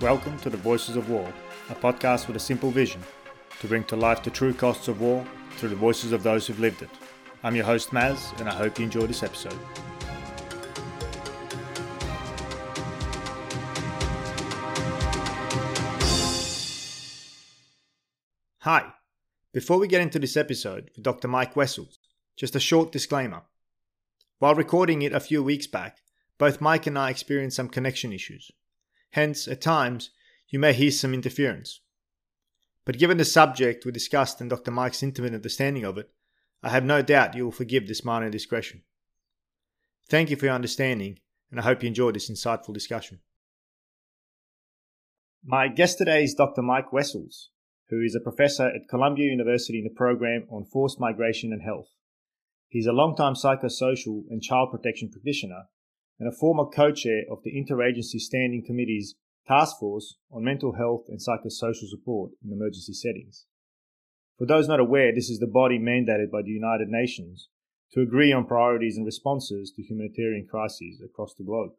Welcome to the Voices of War, a podcast with a simple vision to bring to life the true costs of war through the voices of those who've lived it. I'm your host, Maz, and I hope you enjoy this episode. Hi. Before we get into this episode with Dr. Mike Wessells, just a short disclaimer. While recording it a few weeks back, both Mike and I experienced some connection issues. Hence, at times, you may hear some interference. But given the subject we discussed and Dr. Mike's intimate understanding of it, I have no doubt you will forgive this minor discretion. Thank you for your understanding, and I hope you enjoyed this insightful discussion. My guest today is Dr. Mike Wessells, who is a professor at Columbia University in the program on forced migration and health. He's a long-time psychosocial and child protection practitioner and a former co-chair of the Interagency Standing Committee's Task Force on Mental Health and Psychosocial Support in Emergency Settings. For those not aware, this is the body mandated by the United Nations to agree on priorities and responses to humanitarian crises across the globe.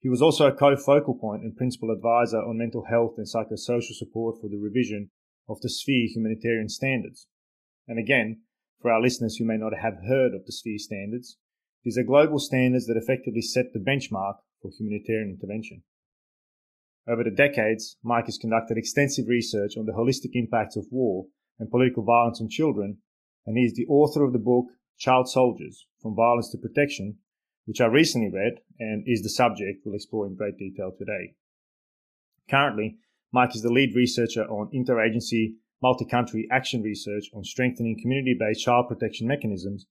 He was also a co-focal point and principal advisor on mental health and psychosocial support for the revision of the Sphere humanitarian standards. And again, for our listeners who may not have heard of the Sphere standards, these are global standards that effectively set the benchmark for humanitarian intervention. Over the decades, Mike has conducted extensive research on the holistic impacts of war and political violence on children, and he is the author of the book Child Soldiers From Violence to Protection, which I recently read and is the subject we'll explore in great detail today. Currently, Mike is the lead researcher on interagency multi country action research on strengthening community based child protection mechanisms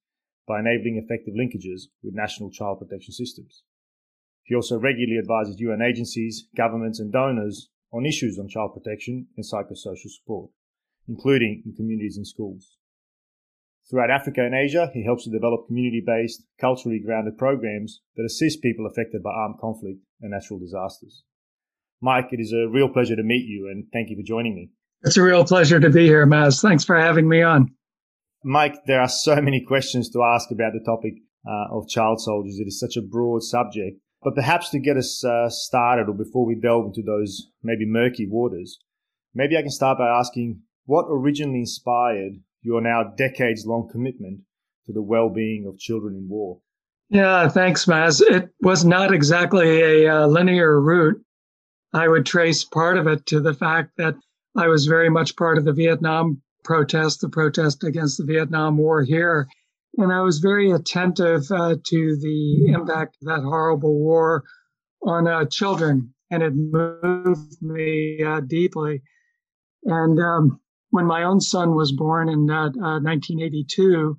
by enabling effective linkages with national child protection systems. He also regularly advises UN agencies, governments, and donors on issues on child protection and psychosocial support, including in communities and schools. Throughout Africa and Asia, he helps to develop community based, culturally grounded programs that assist people affected by armed conflict and natural disasters. Mike, it is a real pleasure to meet you and thank you for joining me. It's a real pleasure to be here, Maz. Thanks for having me on. Mike, there are so many questions to ask about the topic uh, of child soldiers. It is such a broad subject. But perhaps to get us uh, started, or before we delve into those maybe murky waters, maybe I can start by asking what originally inspired your now decades long commitment to the well being of children in war? Yeah, thanks, Maz. It was not exactly a uh, linear route. I would trace part of it to the fact that I was very much part of the Vietnam protest, the protest against the Vietnam War here. And I was very attentive uh, to the impact of that horrible war on uh, children, and it moved me uh, deeply. And um, when my own son was born in 1982,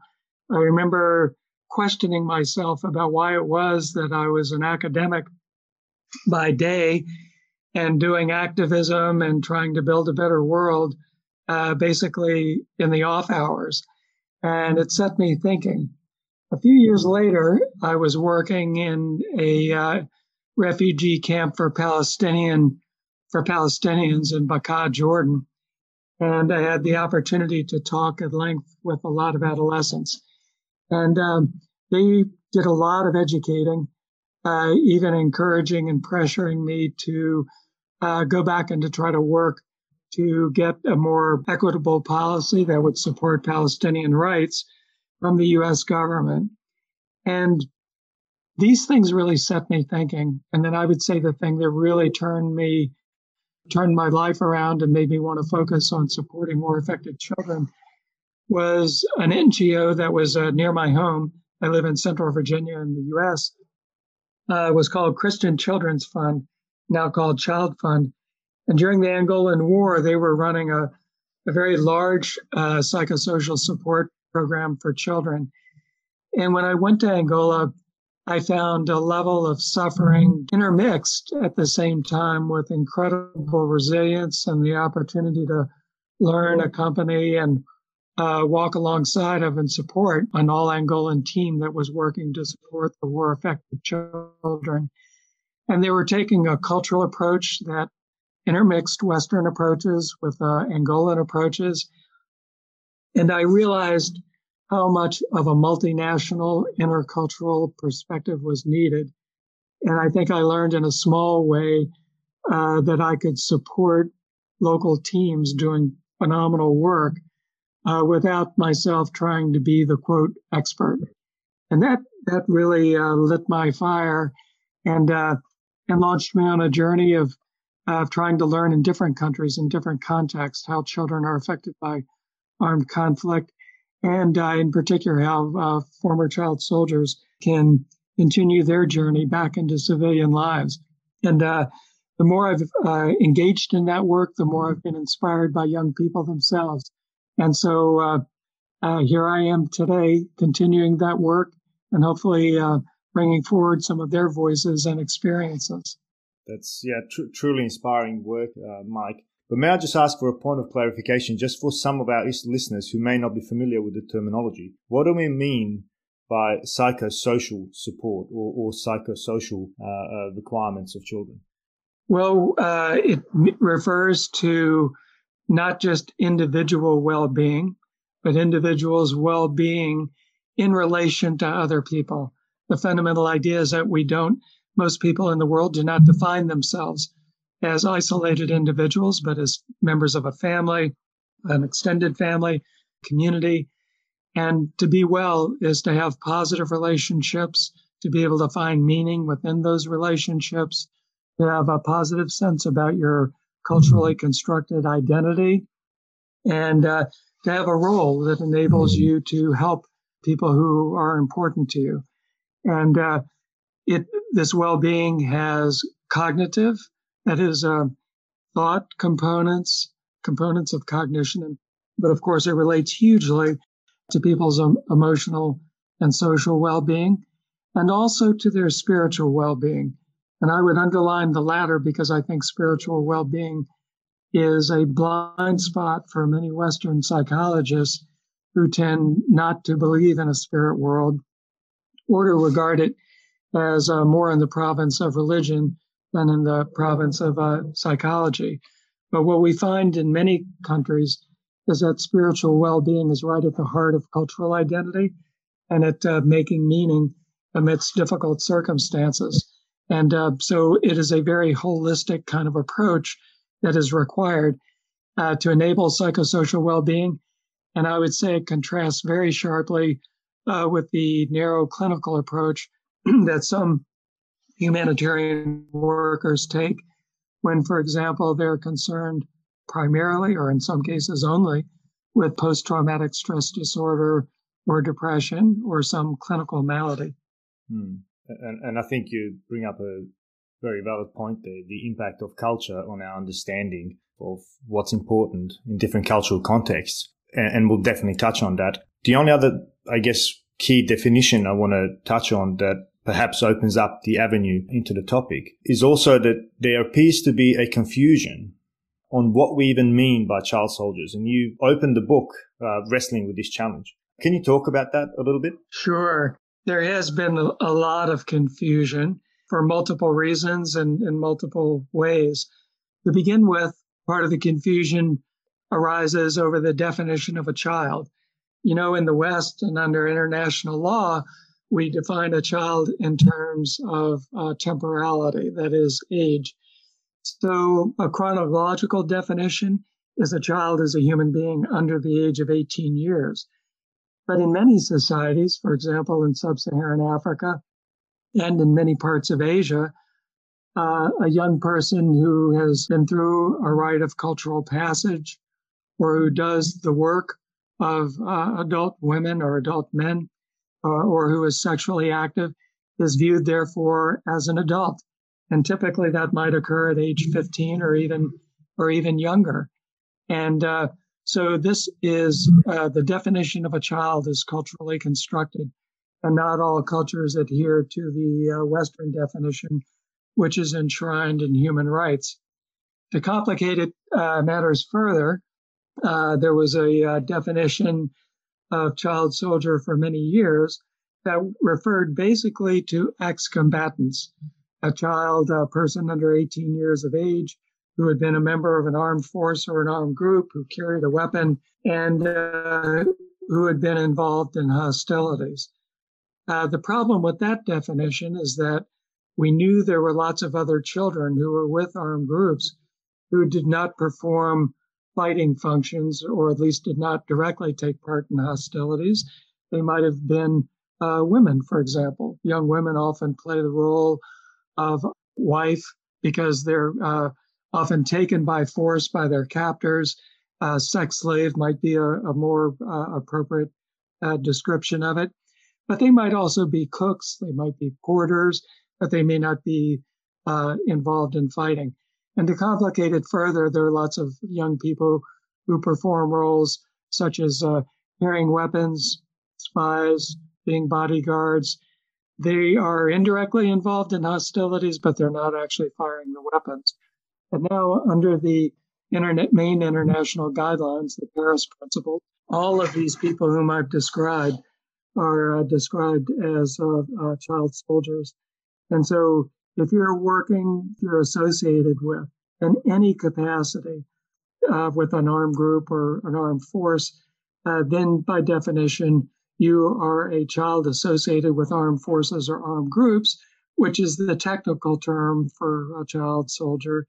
uh, I remember questioning myself about why it was that I was an academic by day and doing activism and trying to build a better world uh, basically in the off hours. And it set me thinking. A few years later, I was working in a uh, refugee camp for Palestinian for Palestinians in Baqa'a, Jordan, and I had the opportunity to talk at length with a lot of adolescents, and um, they did a lot of educating, uh, even encouraging and pressuring me to uh, go back and to try to work to get a more equitable policy that would support Palestinian rights from the US government. And these things really set me thinking. And then I would say the thing that really turned me, turned my life around and made me want to focus on supporting more affected children was an NGO that was uh, near my home. I live in Central Virginia in the US. Uh, was called Christian Children's Fund, now called Child Fund. And during the Angolan War, they were running a, a very large uh, psychosocial support program for children. And when I went to Angola, I found a level of suffering intermixed at the same time with incredible resilience and the opportunity to learn, accompany, and uh, walk alongside of and support an all Angolan team that was working to support the war affected children. And they were taking a cultural approach that intermixed Western approaches with uh, Angolan approaches. And I realized how much of a multinational intercultural perspective was needed. And I think I learned in a small way uh, that I could support local teams doing phenomenal work uh, without myself trying to be the quote expert. And that that really uh, lit my fire and uh, and launched me on a journey of of trying to learn in different countries in different contexts how children are affected by armed conflict and uh, in particular how uh, former child soldiers can continue their journey back into civilian lives and uh, the more I've uh, engaged in that work, the more I've been inspired by young people themselves. And so uh, uh, here I am today, continuing that work and hopefully uh, bringing forward some of their voices and experiences. That's yeah, tr- truly inspiring work, uh, Mike. But may I just ask for a point of clarification, just for some of our listeners who may not be familiar with the terminology? What do we mean by psychosocial support or, or psychosocial uh, requirements of children? Well, uh, it refers to not just individual well being, but individuals' well being in relation to other people. The fundamental idea is that we don't, most people in the world do not define themselves as isolated individuals, but as members of a family, an extended family, community. And to be well is to have positive relationships, to be able to find meaning within those relationships, to have a positive sense about your culturally constructed identity and uh, to have a role that enables you to help people who are important to you. And uh, it this well-being has cognitive, that is, uh, thought components, components of cognition, but of course it relates hugely to people's um, emotional and social well-being, and also to their spiritual well-being. And I would underline the latter because I think spiritual well being is a blind spot for many Western psychologists who tend not to believe in a spirit world or to regard it as uh, more in the province of religion than in the province of uh, psychology. But what we find in many countries is that spiritual well being is right at the heart of cultural identity and at uh, making meaning amidst difficult circumstances. And uh, so it is a very holistic kind of approach that is required uh, to enable psychosocial well being. And I would say it contrasts very sharply uh, with the narrow clinical approach that some humanitarian workers take when, for example, they're concerned primarily, or in some cases only, with post traumatic stress disorder or depression or some clinical malady. Hmm. And, and I think you bring up a very valid point there the impact of culture on our understanding of what's important in different cultural contexts. And, and we'll definitely touch on that. The only other, I guess, key definition I want to touch on that perhaps opens up the avenue into the topic is also that there appears to be a confusion on what we even mean by child soldiers. And you opened the book uh, wrestling with this challenge. Can you talk about that a little bit? Sure there has been a lot of confusion for multiple reasons and in multiple ways. To begin with, part of the confusion arises over the definition of a child. You know, in the West and under international law, we define a child in terms of uh, temporality, that is, age. So, a chronological definition is a child is a human being under the age of 18 years. But in many societies, for example, in sub Saharan Africa and in many parts of Asia, uh, a young person who has been through a rite of cultural passage or who does the work of uh, adult women or adult men uh, or who is sexually active is viewed therefore as an adult. And typically that might occur at age 15 or even or even younger. And uh, so this is uh, the definition of a child is culturally constructed, and not all cultures adhere to the uh, Western definition, which is enshrined in human rights. To complicate it uh, matters further, uh, there was a uh, definition of child soldier for many years that referred basically to ex-combatants, a child, a person under 18 years of age who had been a member of an armed force or an armed group who carried a weapon and uh, who had been involved in hostilities. Uh, the problem with that definition is that we knew there were lots of other children who were with armed groups who did not perform fighting functions or at least did not directly take part in hostilities. They might have been uh, women, for example. Young women often play the role of wife because they're uh, often taken by force by their captors. Uh, sex slave might be a, a more uh, appropriate uh, description of it. But they might also be cooks, they might be porters, but they may not be uh, involved in fighting. And to complicate it further, there are lots of young people who perform roles such as uh, carrying weapons, spies, being bodyguards. They are indirectly involved in hostilities, but they're not actually firing the weapons. And now, under the internet, main international guidelines, the Paris Principle, all of these people whom I've described are uh, described as uh, uh, child soldiers. And so, if you're working, if you're associated with in any capacity uh, with an armed group or an armed force, uh, then by definition, you are a child associated with armed forces or armed groups, which is the technical term for a child soldier.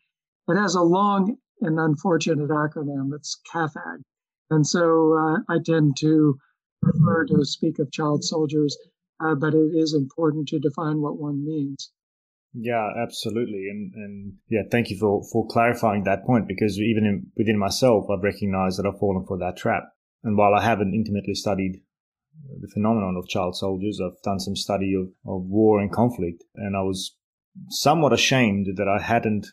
It has a long and unfortunate acronym. It's CAAFAG. And so uh, I tend to prefer to speak of child soldiers, uh, but it is important to define what one means. Yeah, absolutely, and and yeah, thank you for for clarifying that point because even in, within myself, I've recognized that I've fallen for that trap. And while I haven't intimately studied the phenomenon of child soldiers, I've done some study of, of war and conflict, and I was somewhat ashamed that I hadn't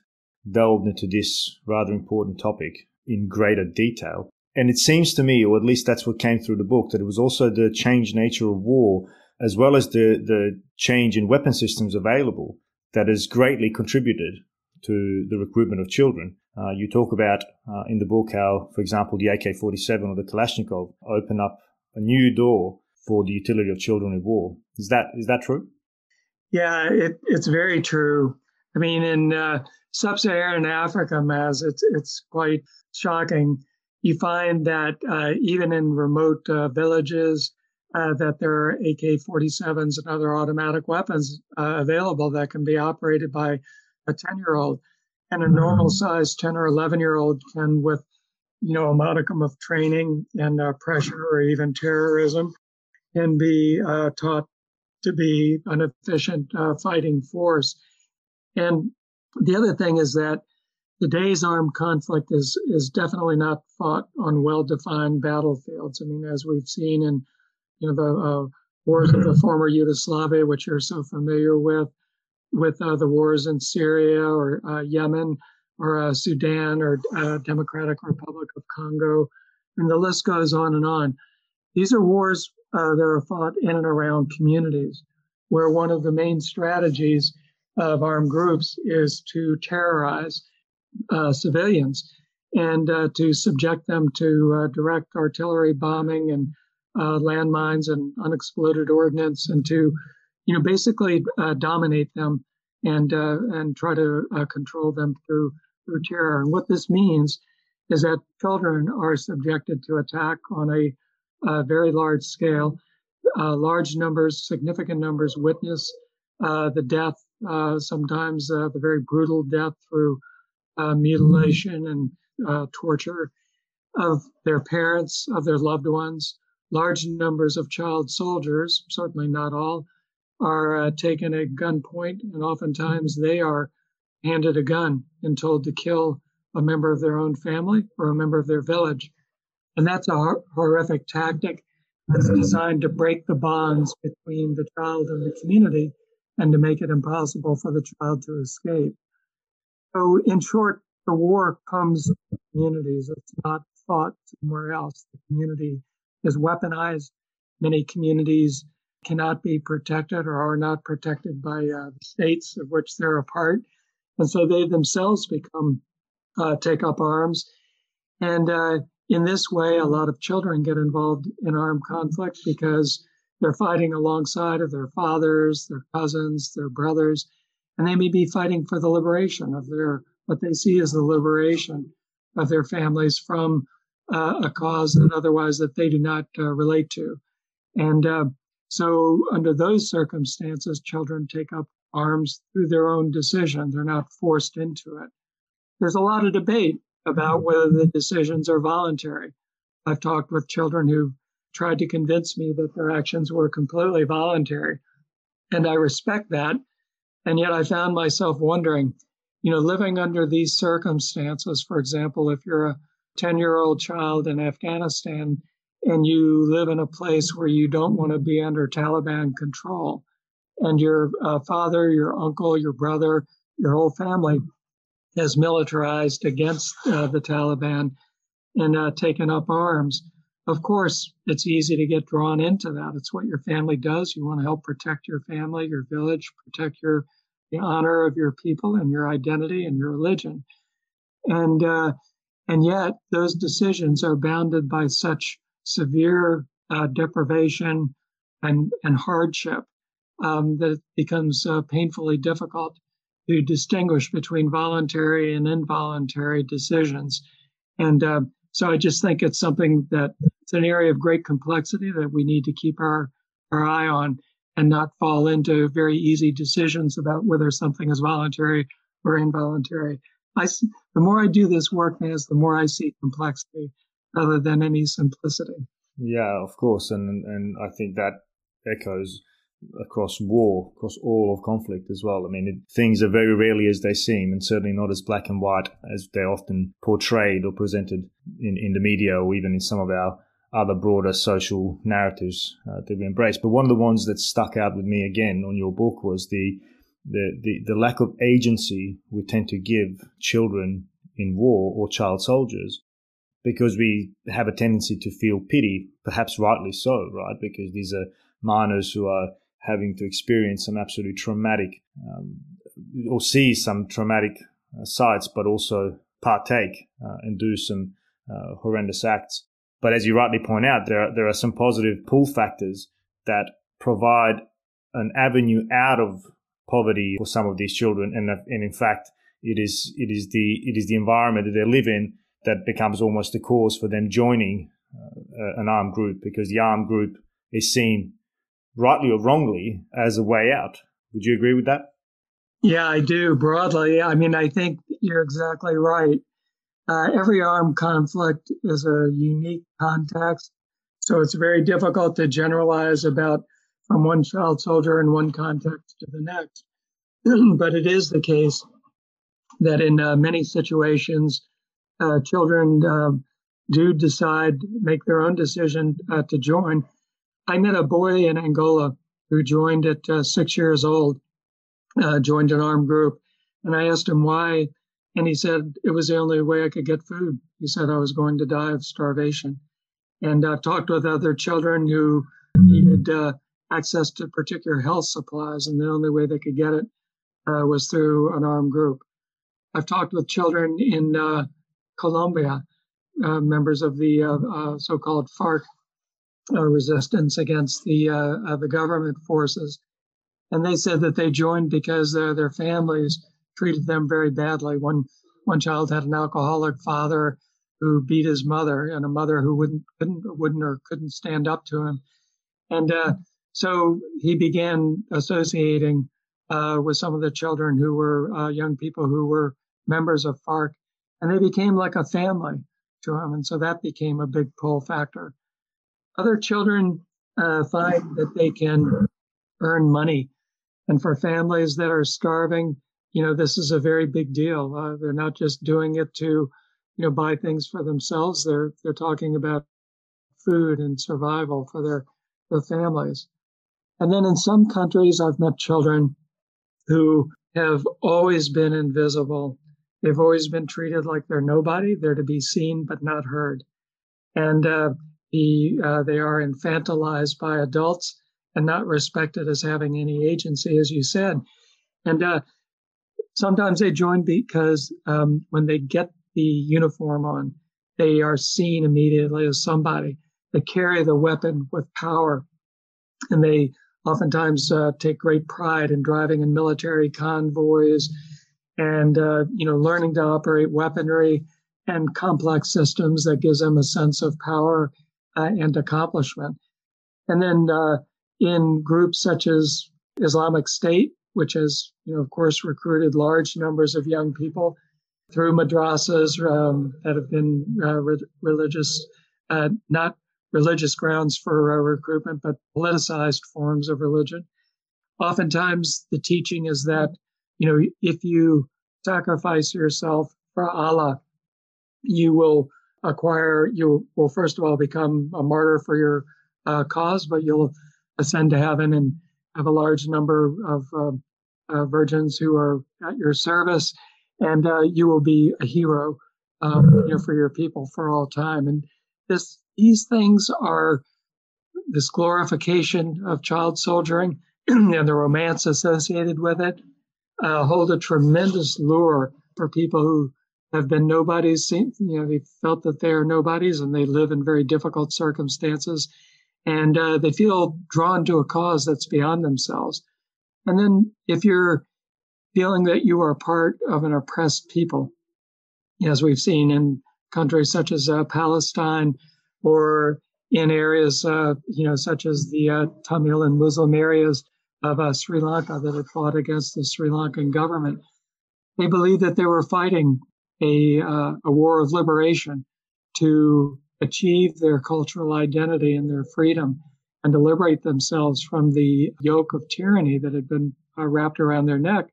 delved into this rather important topic in greater detail. And it seems to me, or at least that's what came through the book, that it was also the changed nature of war, as well as the, the change in weapon systems available that has greatly contributed to the recruitment of children. Uh, you talk about uh, in the book how, for example, the AK 47 or the Kalashnikov open up a new door for the utility of children in war. Is that is that true? Yeah, it, it's very true. I mean, in uh, sub-Saharan Africa, Maz, it's it's quite shocking. You find that uh, even in remote uh, villages, uh, that there are AK-47s and other automatic weapons uh, available that can be operated by a 10-year-old, and a normal-sized 10 or 11-year-old can, with you know a modicum of training and uh, pressure or even terrorism, can be uh, taught to be an efficient uh, fighting force. And the other thing is that today's armed conflict is is definitely not fought on well-defined battlefields. I mean, as we've seen in you know, the uh, wars of the former Yugoslavia, which you're so familiar with, with uh, the wars in Syria or uh, Yemen or uh, Sudan or uh, Democratic Republic of Congo, and the list goes on and on. These are wars uh, that are fought in and around communities, where one of the main strategies of armed groups is to terrorize civilians and to subject them to direct artillery bombing and uh, landmines and unexploded ordnance, and to, you know, basically uh, dominate them and uh, and try to uh, control them through through terror. And what this means is that children are subjected to attack on a, a very large scale. Uh, large numbers, significant numbers, witness uh, the death, sometimes the very brutal death through mutilation and torture of their parents, of their loved ones, large numbers of child soldiers, certainly not all, are uh, taken at gunpoint, and oftentimes they are handed a gun and told to kill a member of their own family or a member of their village. And that's a hor- horrific tactic that's designed to break the bonds between the child and the community and to make it impossible for the child to escape. So, in short, the war comes to communities. It's not fought somewhere else. The community is weaponized. Many communities cannot be protected or are not protected by uh, states of which they're a part. And so they themselves become, uh, take up arms. And uh, in this way, a lot of children get involved in armed conflict because they're fighting alongside of their fathers, their cousins, their brothers, and they may be fighting for the liberation of their, what they see as the liberation of their families from uh, a cause and otherwise that they do not uh, relate to. And uh, so, under those circumstances, children take up arms through their own decision. They're not forced into it. There's a lot of debate about whether the decisions are voluntary. I've talked with children who tried to convince me that their actions were completely voluntary. And I respect that. And yet I found myself wondering, you know, living under these circumstances, for example, if you're a 10 year old child in Afghanistan and you live in a place where you don't want to be under Taliban control, and your uh, father, your uncle, your brother, your whole family has militarized against uh, the Taliban and uh, taken up arms. Of course, it's easy to get drawn into that. It's what your family does. You want to help protect your family, your village, protect your the honor of your people and your identity and your religion. And uh, and yet, those decisions are bounded by such severe uh, deprivation and and hardship um, that it becomes uh, painfully difficult to distinguish between voluntary and involuntary decisions. And uh, so I just think it's something that it's an area of great complexity that we need to keep our, our eye on and not fall into very easy decisions about whether something is voluntary or involuntary. I, the more I do this work, Maz, the more I see complexity rather than any simplicity. Yeah, of course, and and I think that echoes across war, across all of conflict as well. I mean, it, things are very rarely as they seem, and certainly not as black and white as they're often portrayed or presented in, in the media or even in some of our other broader social narratives uh, that we embrace. But one of the ones that stuck out with me again on your book was the, the, the, the lack of agency we tend to give children in war or child soldiers because we have a tendency to feel pity, perhaps rightly so, right? Because these are minors who are having to experience some absolutely traumatic um, or see some traumatic uh, sights, but also partake uh, and do some uh, horrendous acts. But as you rightly point out, there are, there are some positive pull factors that provide an avenue out of poverty for some of these children, and and in fact, it is it is the it is the environment that they live in that becomes almost the cause for them joining uh, an armed group because the armed group is seen rightly or wrongly, as a way out. Would you agree with that? Yeah, I do broadly. I mean, I think you're exactly right. Uh, every armed conflict is a unique context. So it's very difficult to generalize about from one child soldier in one context to the next. but it is the case that in uh, many situations, uh, children um, do decide, make their own decision uh, to join I met a boy in Angola who joined at uh, six years old, uh, joined an armed group. And I asked him why. And he said it was the only way I could get food. He said I was going to die of starvation. And I've talked with other children who needed uh, access to particular health supplies, and the only way they could get it uh, was through an armed group. I've talked with children in uh, Colombia, uh, members of the so called FARC uh, resistance against the uh, uh, the government forces, and they said that they joined because their families treated them very badly. One one child had an alcoholic father who beat his mother, and a mother who wouldn't couldn't wouldn't or couldn't stand up to him, and uh, so he began associating uh, with some of the children who were uh, young people who were members of FARC, and they became like a family to him, and so that became a big pull factor. Other children uh, find that they can earn money. And for families that are starving, you know, this is a very big deal. Uh, they're not just doing it to, you know, buy things for themselves. They're they're talking about food and survival for their their families. And then in some countries, I've met children who have always been invisible. They've always been treated like they're nobody. They're to be seen but not heard. And uh, he, uh, they are infantilized by adults and not respected as having any agency, as you said. And uh, sometimes they join because um, when they get the uniform on, they are seen immediately as somebody. They carry the weapon with power, and they oftentimes uh, take great pride in driving in military convoys and uh, you know learning to operate weaponry and complex systems that gives them a sense of power uh, and accomplishment. And then uh, in groups such as Islamic State, which has, you know, of course, recruited large numbers of young people through madrasas um, that have been uh, re- religious, uh, not religious grounds for recruitment, but politicized forms of religion. Oftentimes, the teaching is that, you know, if you sacrifice yourself for Allah, you will acquire, you will first of all become a martyr for your uh, cause, but you'll ascend to heaven and have a large number of uh, uh, virgins who are at your service, and uh, you will be a hero, um, you know, for your people for all time. And this, these things are this glorification of child soldiering and the romance associated with it uh, hold a tremendous lure for people who have been nobodies. You know, they felt that they are nobodies and they live in very difficult circumstances and uh, they feel drawn to a cause that's beyond themselves. And then if you're feeling that you are part of an oppressed people, as we've seen in countries such as uh, Palestine or in areas, uh, you know, such as the uh, Tamil and Muslim areas of uh, Sri Lanka that had fought against the Sri Lankan government, they believed that they were fighting a, uh, a war of liberation to achieve their cultural identity and their freedom and to liberate themselves from the yoke of tyranny that had been wrapped around their neck.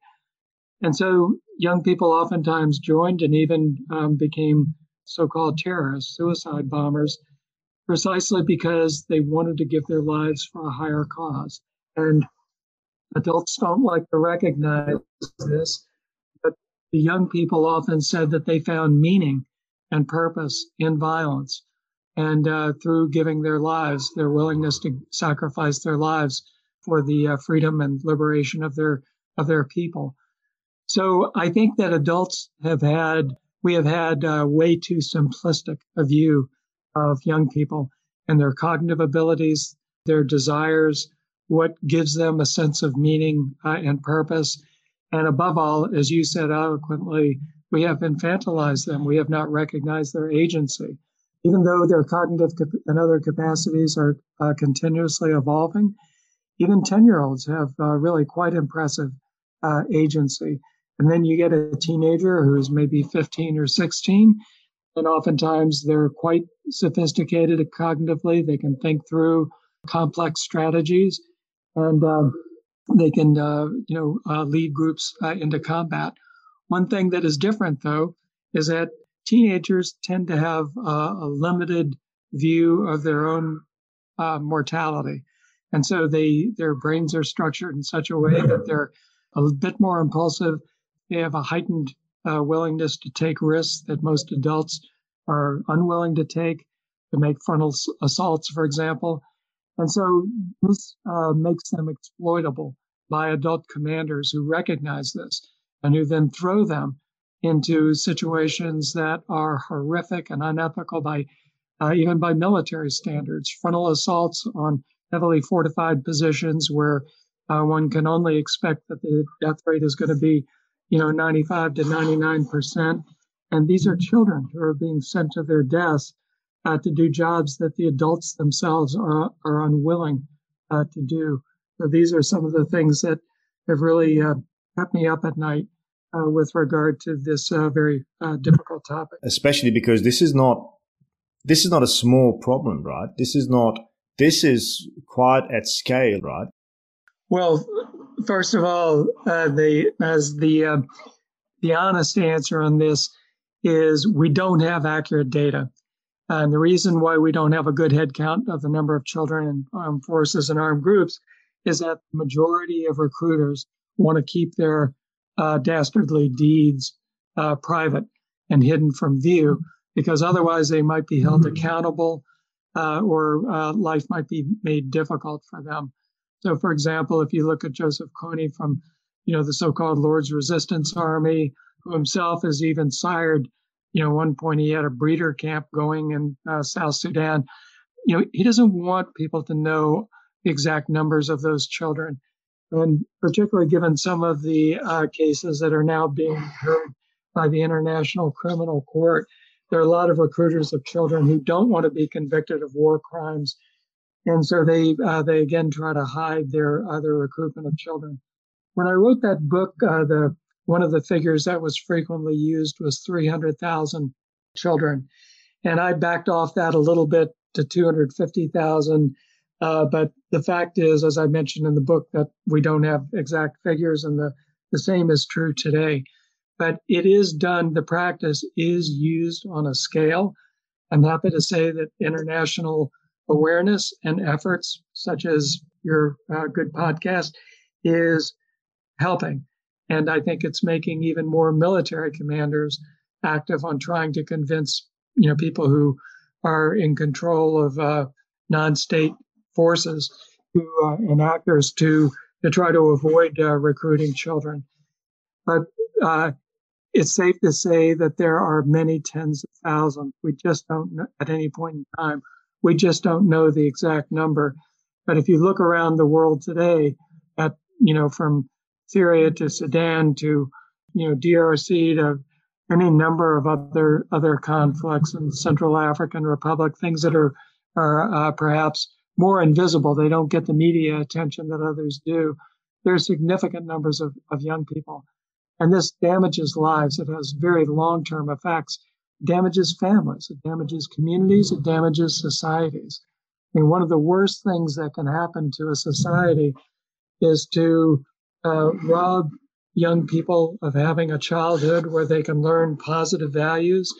And so young people oftentimes joined and even um, became so called terrorists, suicide bombers, precisely because they wanted to give their lives for a higher cause. And adults don't like to recognize this, but the young people often said that they found meaning and purpose in violence and uh, through giving their lives, their willingness to sacrifice their lives for the uh, freedom and liberation of their of their people. So I think that adults have had we have had uh, way too simplistic a view of young people and their cognitive abilities, their desires, what gives them a sense of meaning uh, and purpose, and above all, as you said eloquently, we have infantilized them. We have not recognized their agency even though their cognitive and other capacities are uh, continuously evolving, even 10 year olds have uh, really quite impressive uh, agency. And then you get a teenager who's maybe 15 or 16, and oftentimes they're quite sophisticated cognitively. They can think through complex strategies, and um, they can, uh, you know, uh, lead groups uh, into combat. One thing that is different, though, is that teenagers tend to have uh, a limited view of their own uh, mortality. And so they their brains are structured in such a way that they're a bit more impulsive. They have a heightened uh, willingness to take risks that most adults are unwilling to take, to make frontal assaults, for example. And so this uh, makes them exploitable by adult commanders who recognize this and who then throw them into situations that are horrific and unethical by uh, even by military standards. Frontal assaults on heavily fortified positions where uh, one can only expect that the death rate is going to be, you know, 95 to 99 percent. And these are children who are being sent to their deaths uh, to do jobs that the adults themselves are, are unwilling uh, to do. So these are some of the things that have really uh, kept me up at night uh, with regard to this uh, very uh, difficult topic. Especially because this is not this is not a small problem, right? This is not this is quite at scale, right? Well, first of all, uh, the as the uh, the honest answer on this is we don't have accurate data. And the reason why we don't have a good head count of the number of children in armed forces and armed groups is that the majority of recruiters want to keep their uh, dastardly deeds uh, private and hidden from view, because otherwise they might be held mm-hmm. accountable uh, or uh, life might be made difficult for them. So, for example, if you look at Joseph Kony from, you know, the so-called Lord's Resistance Army, who himself has even sired, you know, one point he had a breeder camp going in uh, South Sudan. You know, he doesn't want people to know the exact numbers of those children and particularly given some of the uh, cases that are now being heard by the International Criminal Court, there are a lot of recruiters of children who don't want to be convicted of war crimes, and so they uh, they again try to hide their other recruitment of children. When I wrote that book, uh, the one of the figures that was frequently used was 300,000 children. And I backed off that a little bit to 250,000. Uh, but the fact is, as I mentioned in the book, that we don't have exact figures, and the, the same is true today. But it is done, the practice is used on a scale. I'm happy to say that international awareness and efforts, such as your uh, good podcast, is helping. And I think it's making even more military commanders active on trying to convince, you know, people who are in control of uh, non-state forces to, uh, and actors to to try to avoid uh, recruiting children. But uh, it's safe to say that there are many tens of thousands. We just don't at any point in time. We just don't know the exact number. But if you look around the world today, at you know from Syria to Sudan to you know DRC to any number of other other conflicts in Central African Republic, things that are are uh, perhaps more invisible. They don't get the media attention that others do. There are significant numbers of, of young people, and this damages lives. It has very long term effects. Damages families. It damages communities. It damages societies. I mean, one of the worst things that can happen to a society is to uh, rob young people of having a childhood where they can learn positive values,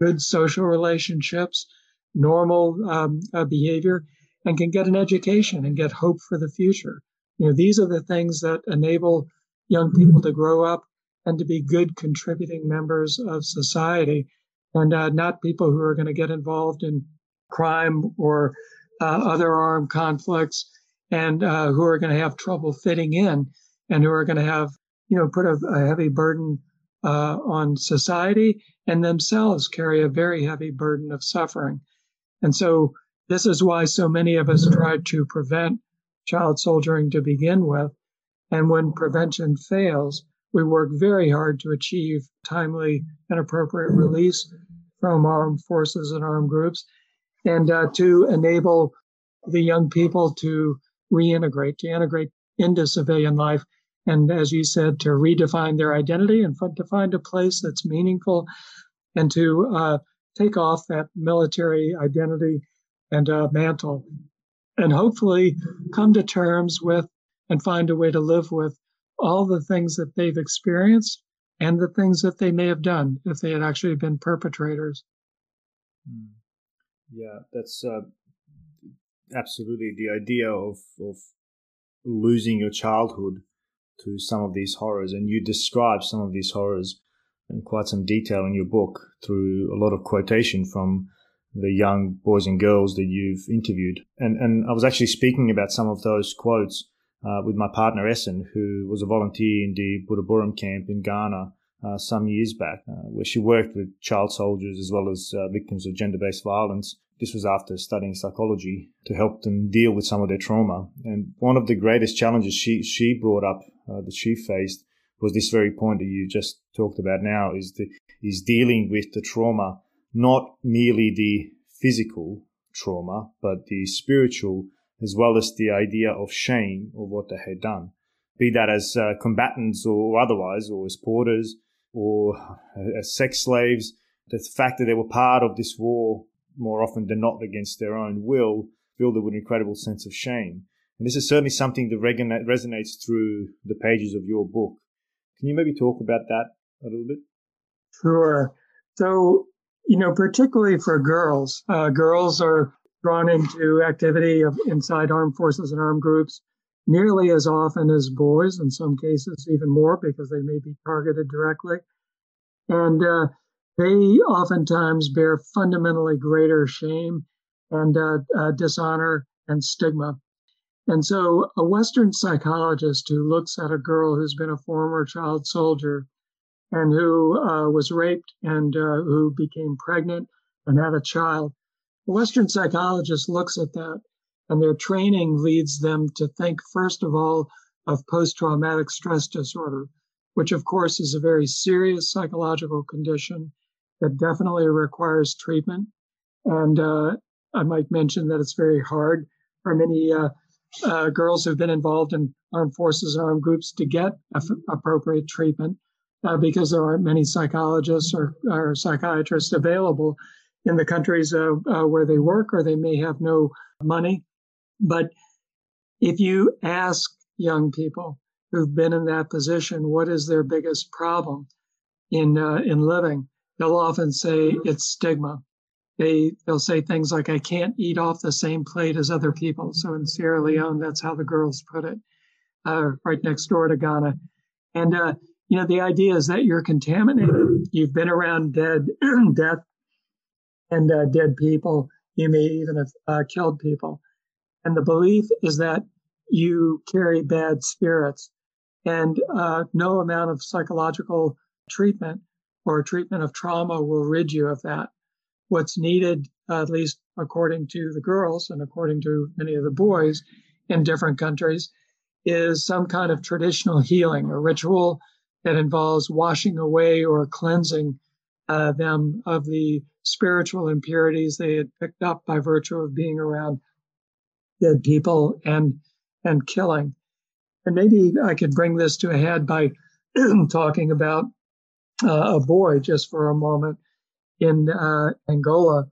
good social relationships, normal um, uh, behavior, and can get an education and get hope for the future. You know, these are the things that enable young people to grow up and to be good contributing members of society and uh, not people who are going to get involved in crime or uh, other armed conflicts and uh, who are going to have trouble fitting in and who are going to have, you know, put a, a heavy burden uh, on society and themselves carry a very heavy burden of suffering. And so this is why so many of us tried to prevent child soldiering to begin with. And when prevention fails, we work very hard to achieve timely and appropriate release from armed forces and armed groups and uh, to enable the young people to reintegrate, to integrate into civilian life and as you said, to redefine their identity and to find a place that's meaningful and to uh, take off that military identity and uh, mantle and hopefully come to terms with and find a way to live with all the things that they've experienced and the things that they may have done if they had actually been perpetrators. Hmm. Yeah, that's uh, absolutely the idea of, of losing your childhood to some of these horrors, and you describe some of these horrors in quite some detail in your book through a lot of quotation from the young boys and girls that you've interviewed. And and I was actually speaking about some of those quotes uh, with my partner Essen, who was a volunteer in the Buduburam camp in Ghana uh, some years back, uh, where she worked with child soldiers as well as uh, victims of gender-based violence. This was after studying psychology to help them deal with some of their trauma. And one of the greatest challenges she she brought up uh, that she faced was this very point that you just talked about now is the is dealing with the trauma, not merely the physical trauma, but the spiritual as well as the idea of shame of what they had done, be that as uh, combatants or otherwise, or as porters or uh, as sex slaves. The fact that they were part of this war more often than not against their own will filled them with an incredible sense of shame. And this is certainly something that resonates through the pages of your book. Can you maybe talk about that a little bit? Sure. So, you know, particularly for girls, uh, girls are drawn into activity of inside armed forces and armed groups nearly as often as boys, in some cases even more because they may be targeted directly. And uh, they oftentimes bear fundamentally greater shame and uh, uh, dishonor and stigma and so, a Western psychologist who looks at a girl who's been a former child soldier and who uh, was raped and uh, who became pregnant and had a child, Western psychologist looks at that and their training leads them to think, first of all, of post traumatic stress disorder, which, of course, is a very serious psychological condition that definitely requires treatment. And uh, I might mention that it's very hard for many uh, uh, girls who've been involved in armed forces or armed groups to get appropriate treatment uh, because there aren't many psychologists or, or, psychiatrists available in the countries uh, uh, where they work, or they may have no money. But if you ask young people who've been in that position what is their biggest problem in uh, in living, they'll often say it's stigma. They they'll say things like I can't eat off the same plate as other people. So in Sierra Leone, that's how the girls put it, uh, right next door to Ghana, and uh, you know, the idea is that you're contaminated. You've been around dead, death, and uh, dead people. You may even have uh, killed people. And the belief is that you carry bad spirits, and uh, no amount of psychological treatment or treatment of trauma will rid you of that. What's needed, at least according to the girls and according to many of the boys in different countries, is some kind of traditional healing, a ritual that involves washing away or cleansing uh, them of the spiritual impurities they had picked up by virtue of being around dead people and and killing. And maybe I could bring this to a head by talking about uh, a boy just for a moment in uh, Angola.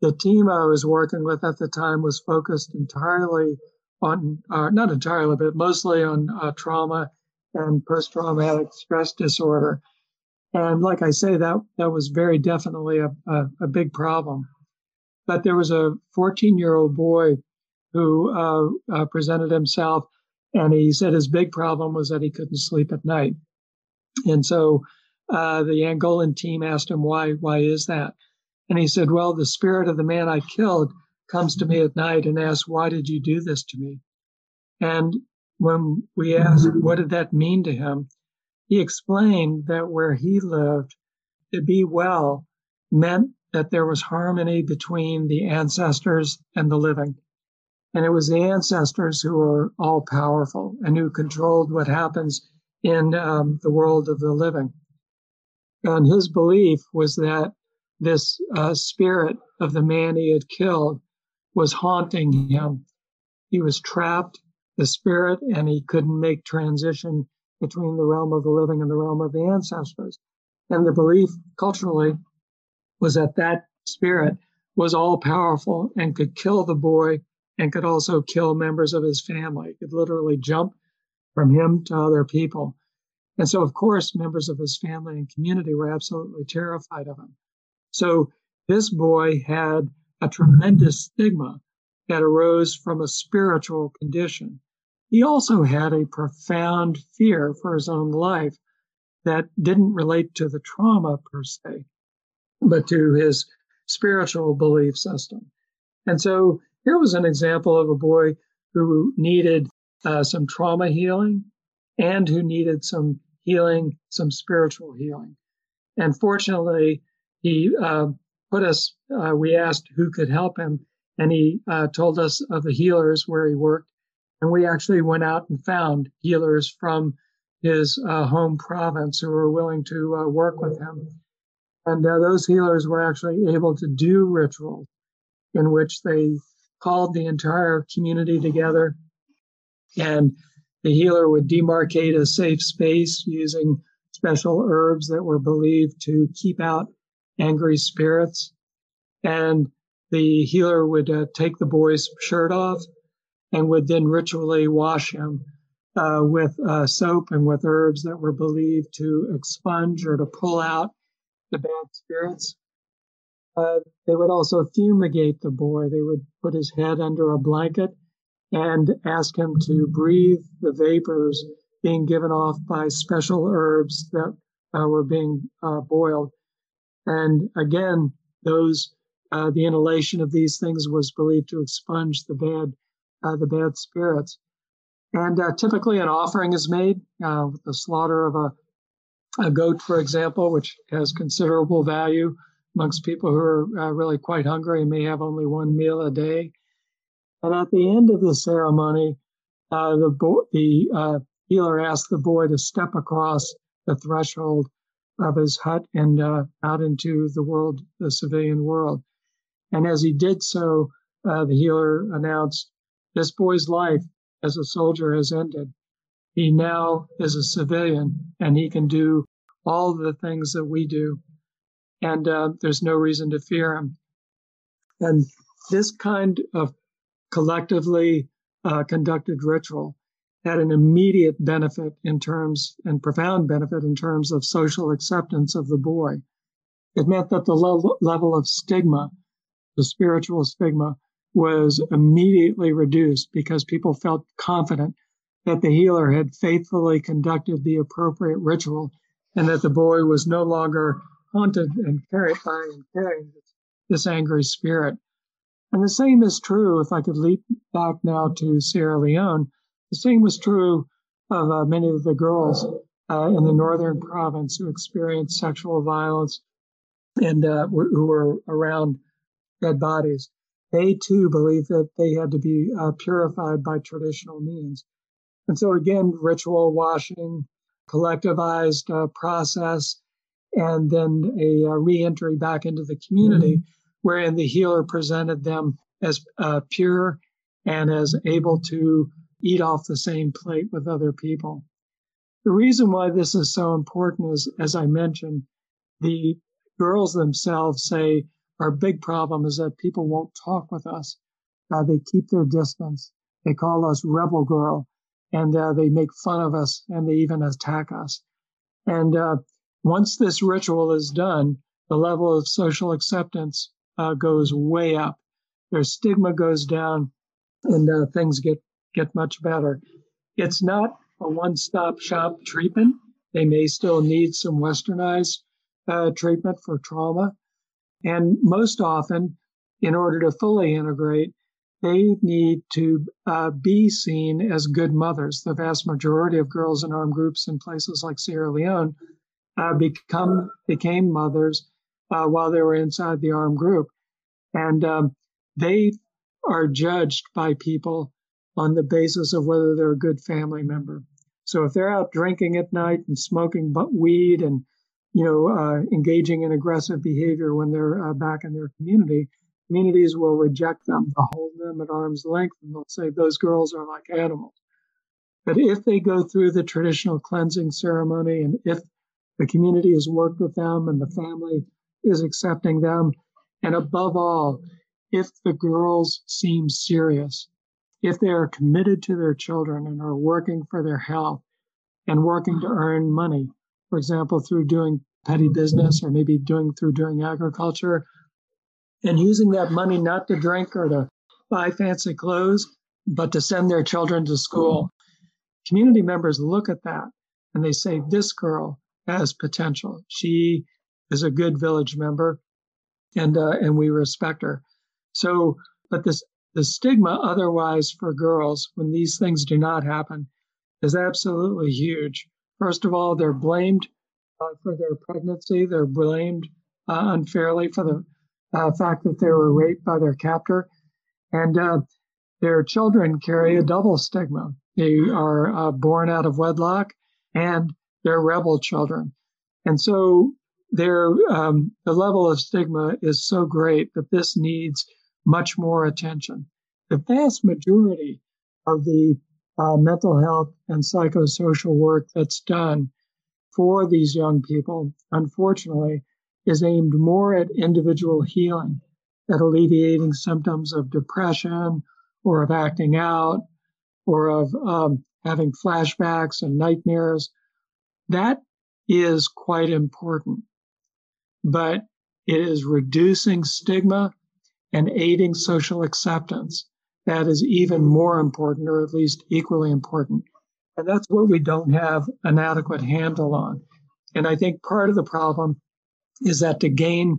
The team I was working with at the time was focused entirely on, uh, not entirely, but mostly on uh, trauma and post traumatic stress disorder. And like I say, that, that was very definitely a, a, a big problem. But there was a 14 year old boy who uh, uh, presented himself, and he said his big problem was that he couldn't sleep at night. And so uh, the Angolan team asked him, why, why is that? And he said, well, the spirit of the man I killed comes to me at night and asks, why did you do this to me? And when we asked what did that mean to him, he explained that where he lived, to be well meant that there was harmony between the ancestors and the living. And it was the ancestors who were all powerful and who controlled what happens in um, the world of the living. And his belief was that this uh, spirit of the man he had killed was haunting him. He was trapped the spirit and he couldn't make transition between the realm of the living and the realm of the ancestors. And the belief culturally was that that spirit was all powerful and could kill the boy and could also kill members of his family. It could literally jump from him to other people. And so, of course, members of his family and community were absolutely terrified of him. So this boy had a tremendous stigma that arose from a spiritual condition. He also had a profound fear for his own life that didn't relate to the trauma per se, but to his spiritual belief system. And so here was an example of a boy who needed uh, some trauma healing and who needed some healing, some spiritual healing. And fortunately, he uh, put us, uh, we asked who could help him, and he uh, told us of the healers where he worked. And we actually went out and found healers from his uh, home province who were willing to uh, work with him. And uh, those healers were actually able to do rituals in which they called the entire community together. And the healer would demarcate a safe space using special herbs that were believed to keep out angry spirits. And the healer would uh, take the boy's shirt off and would then ritually wash him uh, with uh, soap and with herbs that were believed to expunge or to pull out the bad spirits. Uh, they would also fumigate the boy. They would put his head under a blanket and ask him to breathe the vapors being given off by special herbs that uh, were being uh, boiled. And again, those uh, the inhalation of these things was believed to expunge the bad, uh, the bad spirits. And uh, typically, an offering is made uh, with the slaughter of a, a goat, for example, which has considerable value amongst people who are uh, really quite hungry and may have only one meal a day. And at the end of the ceremony, uh, the bo- the healer asked the boy to step across the threshold of his hut and out into the world, the civilian world. And as he did so, uh, the healer announced, this boy's life as a soldier has ended. He now is a civilian and he can do all the things that we do. And uh, there's no reason to fear him. And this kind of collectively uh, conducted ritual had an immediate benefit in terms and profound benefit in terms of social acceptance of the boy. It meant that the level, level of stigma, the spiritual stigma, was immediately reduced because people felt confident that the healer had faithfully conducted the appropriate ritual and that the boy was no longer haunted and carried by and carrying this angry spirit. And the same is true, if I could leap back now to Sierra Leone, the same was true of uh, many of the girls uh, in the northern province who experienced sexual violence and uh, who were around dead bodies. They too believed that they had to be uh, purified by traditional means. And so again, ritual washing, collectivized uh, process, and then a, uh, reentry back into the community, mm-hmm. wherein the healer presented them as uh, pure and as able to eat off the same plate with other people. The reason why this is so important is, as I mentioned, the girls themselves say our big problem is that people won't talk with us. Uh, they keep their distance. They call us rebel girl and uh, they make fun of us and they even attack us. And uh, once this ritual is done, the level of social acceptance uh, goes way up. Their stigma goes down, and uh, things get get much better. It's not a one-stop shop treatment. They may still need some westernized uh, treatment for trauma, and most often, in order to fully integrate, they need to uh, be seen as good mothers. The vast majority of girls in armed groups in places like Sierra Leone uh, become became mothers uh, while they were inside the armed group, and um, they are judged by people on the basis of whether they're a good family member. So if they're out drinking at night and smoking weed and you know uh, engaging in aggressive behavior when they're uh, back in their community, communities will reject them, to hold them at arm's length, and they'll say those girls are like animals. But if they go through the traditional cleansing ceremony and if the community has worked with them and the family is accepting them, and above all, if the girls seem serious, if they are committed to their children and are working for their health and working to earn money, for example, through doing petty business or maybe doing through doing agriculture and using that money not to drink or to buy fancy clothes, but to send their children to school. Community members look at that and they say, This girl has potential. She is a good village member and, uh, and we respect her. So, but this, the stigma otherwise for girls when these things do not happen is absolutely huge. First of all, they're blamed uh, for their pregnancy. They're blamed uh, unfairly for the uh, fact that they were raped by their captor. And uh, their children carry a double stigma. They are uh, born out of wedlock and they're rebel children. And so their, um, the level of stigma is so great that this needs much more attention. The vast majority of the uh, mental health and psychosocial work that's done for these young people, unfortunately, is aimed more at individual healing, at alleviating symptoms of depression or of acting out or of um, having flashbacks and nightmares. That is quite important, but it is reducing stigma and aiding social acceptance. That is even more important, or at least equally important. And that's what we don't have an adequate handle on. And I think part of the problem is that to gain,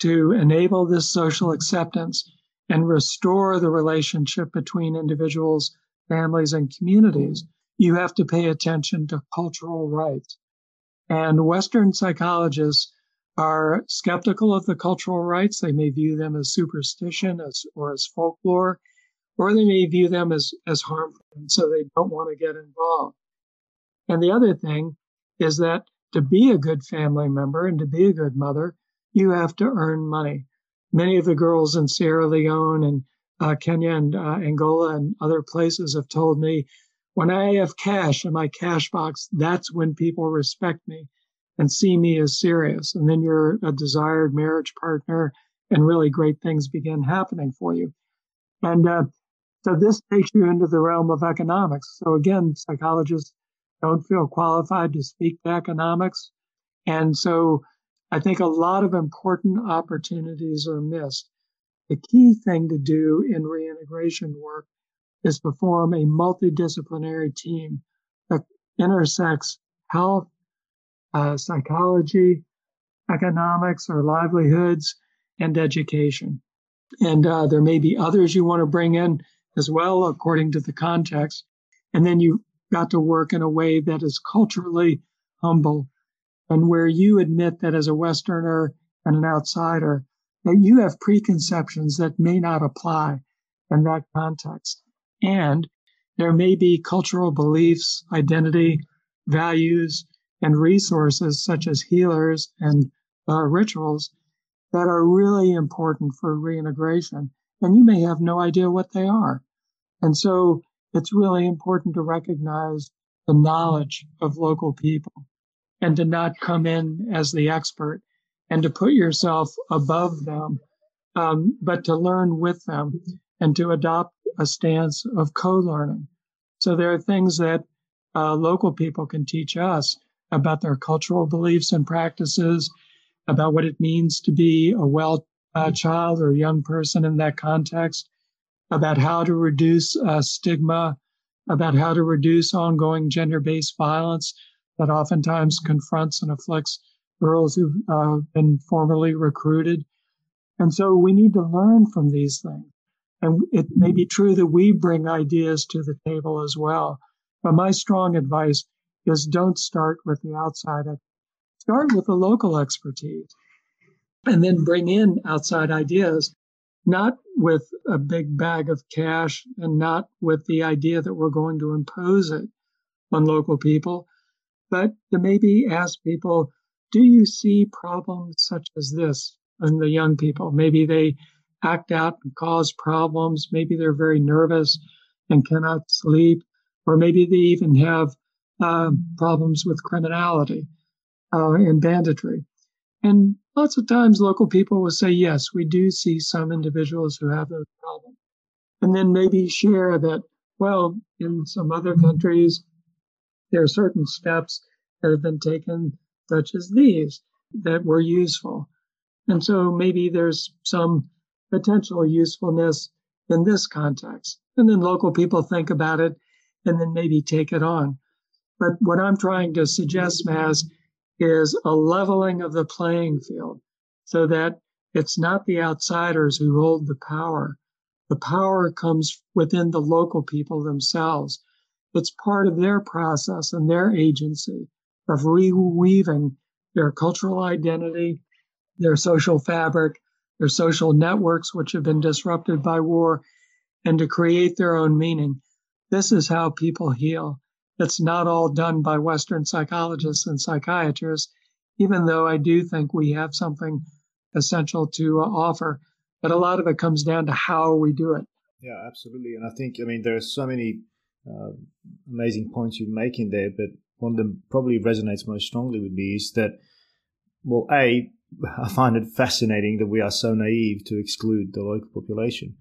to enable this social acceptance and restore the relationship between individuals, families, and communities, you have to pay attention to cultural rites. And Western psychologists are skeptical of the cultural rites. They may view them as superstition as, or as folklore, or they may view them as, as harmful. And so they don't want to get involved. And the other thing is that to be a good family member and to be a good mother, you have to earn money. Many of the girls in Sierra Leone and uh, Kenya and uh, Angola and other places have told me when I have cash in my cash box, that's when people respect me and see me as serious. And then you're a desired marriage partner, and really great things begin happening for you. And uh, so this takes you into the realm of economics. So again, psychologists don't feel qualified to speak to economics. And so I think a lot of important opportunities are missed. The key thing to do in reintegration work is to form a multidisciplinary team that intersects health, uh, psychology, economics or livelihoods, and education. And uh, there may be others you want to bring in as well, according to the context. And then you've got to work in a way that is culturally humble and where you admit that as a Westerner and an outsider, that you have preconceptions that may not apply in that context. And there may be cultural beliefs, identity, values, and resources such as healers and uh, rituals that are really important for reintegration. And you may have no idea what they are. And so it's really important to recognize the knowledge of local people and to not come in as the expert and to put yourself above them, um, but to learn with them and to adopt a stance of co-learning. So there are things that uh, local people can teach us about their cultural beliefs and practices, about what it means to be a well uh, child or young person in that context, about how to reduce uh, stigma, about how to reduce ongoing gender-based violence that oftentimes confronts and afflicts girls who've uh, been formerly recruited. And so we need to learn from these things. And it may be true that we bring ideas to the table as well. But my strong advice is don't start with the outside. Start with the local expertise and then bring in outside ideas, not with a big bag of cash and not with the idea that we're going to impose it on local people, but to maybe ask people, do you see problems such as this in the young people? Maybe they act out and cause problems. Maybe they're very nervous and cannot sleep, or maybe they even have uh, problems with criminality uh, and banditry. And lots of times local people will say, yes, we do see some individuals who have those problems. And then maybe share that, well, in some other countries, there are certain steps that have been taken, such as these, that were useful. And so maybe there's some potential usefulness in this context. And then local people think about it and then maybe take it on. But what I'm trying to suggest, Maz, is a leveling of the playing field so that it's not the outsiders who hold the power. The power comes within the local people themselves. It's part of their process and their agency of reweaving their cultural identity, their social fabric, their social networks, which have been disrupted by war, and to create their own meaning. This is how people heal. It's not all done by Western psychologists and psychiatrists, even though I do think we have something essential to uh, offer. But a lot of it comes down to how we do it. Yeah, absolutely. And I think, I mean, there are so many uh, amazing points you're making there, but one them probably resonates most strongly with me is that, well, A, I find it fascinating that we are so naive to exclude the local population.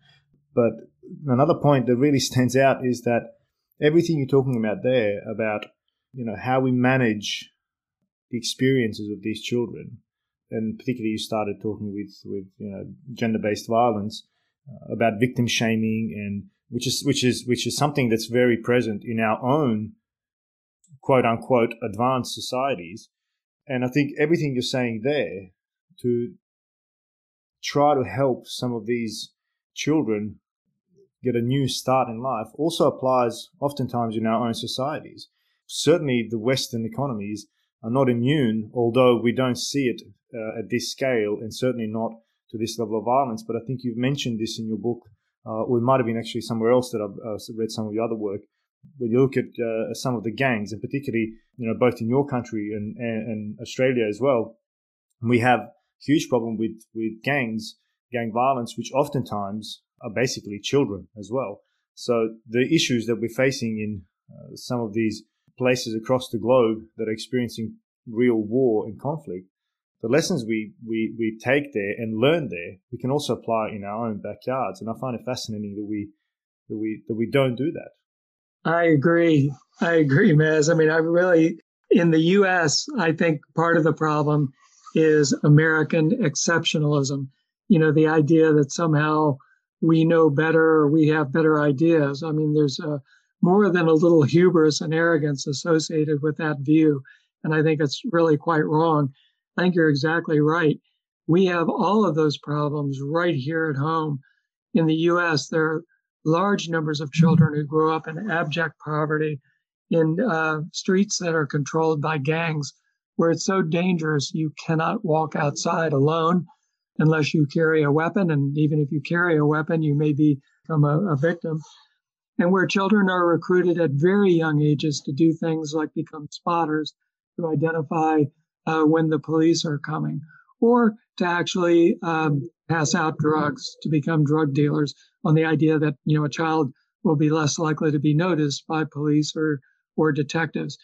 But another point that really stands out is that everything you're talking about there about you know how we manage the experiences of these children, and particularly you started talking with with you know gender based violence uh, about victim shaming and which is which is which is something that's very present in our own quote unquote advanced societies. And I think everything you're saying there to try to help some of these children get a new start in life also applies oftentimes in our own societies. Certainly, the Western economies are not immune, although we don't see it uh, at this scale and certainly not to this level of violence. But I think you've mentioned this in your book, uh, or it might have been actually somewhere else that I've uh, read some of your other work. When you look at uh, some of the gangs, and particularly, you know, both in your country and, and, and Australia as well, we have huge problem with with gangs, gang violence, which oftentimes are basically children as well. So the issues that we're facing in uh, some of these places across the globe that are experiencing real war and conflict, the lessons we, we, we take there and learn there, we can also apply in our own backyards. And I find it fascinating that we that we that we don't do that. I agree. I agree, Maz. I mean, I really in the U.S. I think part of the problem is American exceptionalism. You know, the idea that somehow we know better we have better ideas. I mean, there's a, more than a little hubris and arrogance associated with that view. And I think it's really quite wrong. I think you're exactly right. We have all of those problems right here at home. In the US, there are large numbers of children who grow up in abject poverty in uh, streets that are controlled by gangs where it's so dangerous you cannot walk outside alone unless you carry a weapon. And even if you carry a weapon, you may become a, a victim. And where children are recruited at very young ages to do things like become spotters, to identify uh, when the police are coming, or to actually um, pass out drugs, to become drug dealers on the idea that, you know, a child will be less likely to be noticed by police or, or detectives.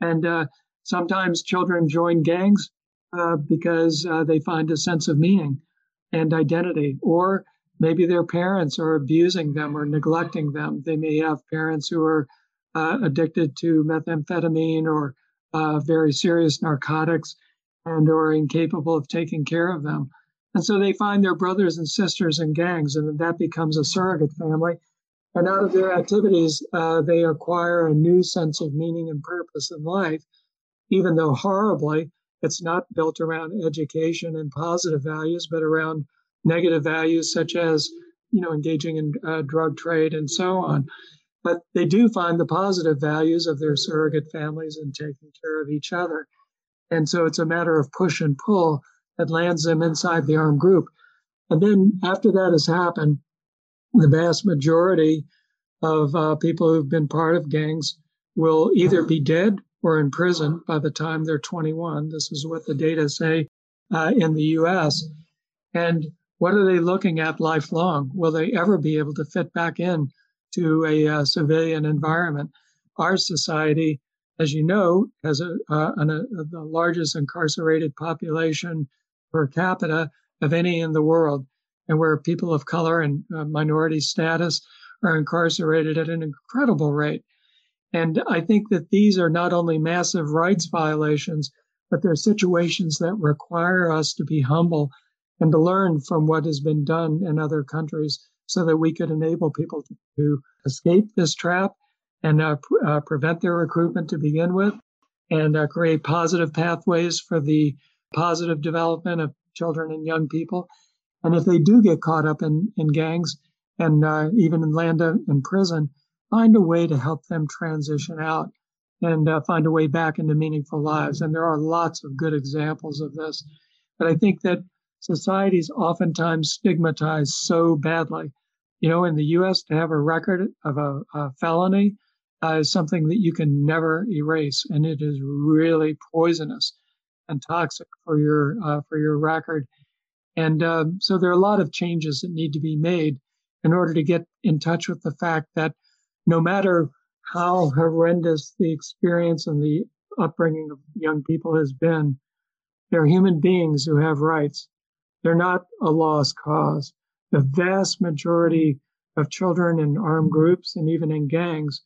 And uh, sometimes children join gangs uh, because uh, they find a sense of meaning and identity, or maybe their parents are abusing them or neglecting them. They may have parents who are uh, addicted to methamphetamine or uh, very serious narcotics and or incapable of taking care of them. And so they find their brothers and sisters in gangs, and that becomes a surrogate family. And out of their activities, uh, they acquire a new sense of meaning and purpose in life, even though horribly it's not built around education and positive values, but around negative values such as, you know, engaging in uh, drug trade and so on. But they do find the positive values of their surrogate families and taking care of each other. And so it's a matter of push and pull that lands them inside the armed group. And then after that has happened, the vast majority of uh, people who've been part of gangs will either be dead or in prison by the time they're 21. This is what the data say uh, in the US. And what are they looking at lifelong? Will they ever be able to fit back in to a uh, civilian environment? Our society, as you know, has a, uh, an, a, the largest incarcerated population per capita of any in the world, and where people of color and uh, minority status are incarcerated at an incredible rate. And I think that these are not only massive rights violations, but they're situations that require us to be humble and to learn from what has been done in other countries so that we could enable people to, escape this trap and uh, pr- uh, prevent their recruitment to begin with and uh, create positive pathways for the positive development of children and young people. And if they do get caught up in, in gangs and uh, even land in prison, find a way to help them transition out and uh, find a way back into meaningful lives. And there are lots of good examples of this. But I think that societies oftentimes stigmatize so badly. You know, in the U.S., to have a record of a, a felony uh, is something that you can never erase, and it is really poisonous and toxic for your uh, for your record. And um, so there are a lot of changes that need to be made in order to get in touch with the fact that no matter how horrendous the experience and the upbringing of young people has been, they're human beings who have rights. They're not a lost cause. The vast majority of children in armed groups and even in gangs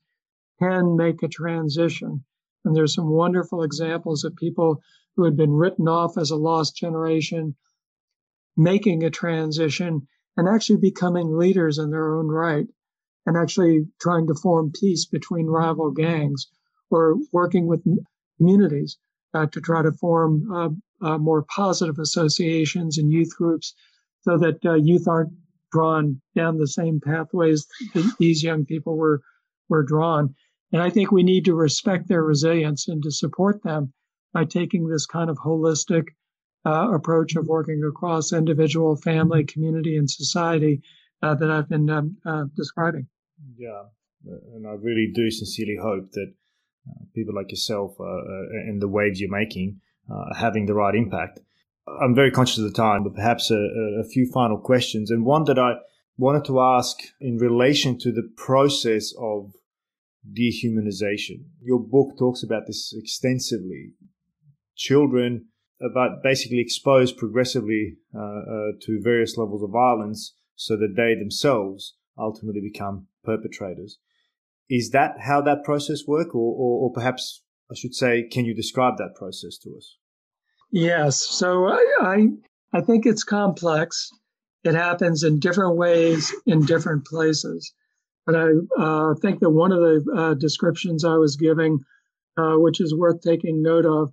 can make a transition. And there's some wonderful examples of people who had been written off as a lost generation making a transition and actually becoming leaders in their own right and actually trying to form peace between rival gangs or working with communities uh, to try to form uh, uh, more positive associations and youth groups so that uh, youth aren't drawn down the same pathways that these young people were were drawn. And I think we need to respect their resilience and to support them by taking this kind of holistic uh, approach of working across individual, family, community, and society uh, that I've been um, describing. Yeah, and I really do sincerely hope that uh, people like yourself uh, uh, and the waves you're making are having the right impact. I'm very conscious of the time, but perhaps a, a, few final questions, and one that I wanted to ask in relation to the process of dehumanization. Your book talks about this extensively. Children are basically exposed progressively uh, uh, to various levels of violence so that they themselves ultimately become perpetrators. Is that how that process works, or, or, or perhaps I should say, can you describe that process to us? Yes. So I, I, I think it's complex. It happens in different ways in different places. But I uh, think that one of the uh, descriptions I was giving, uh, which is worth taking note of,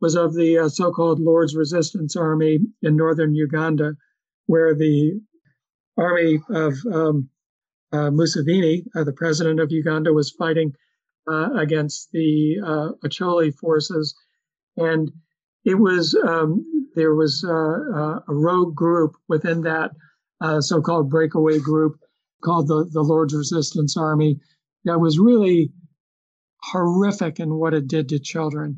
was of the uh, so called Lord's Resistance Army in northern Uganda, where the army of um, Museveni, uh, the president of Uganda, was fighting against the Acholi forces. And it was, um, there was a rogue group within that so called breakaway group called the, the Lord's Resistance Army that was really horrific in what it did to children.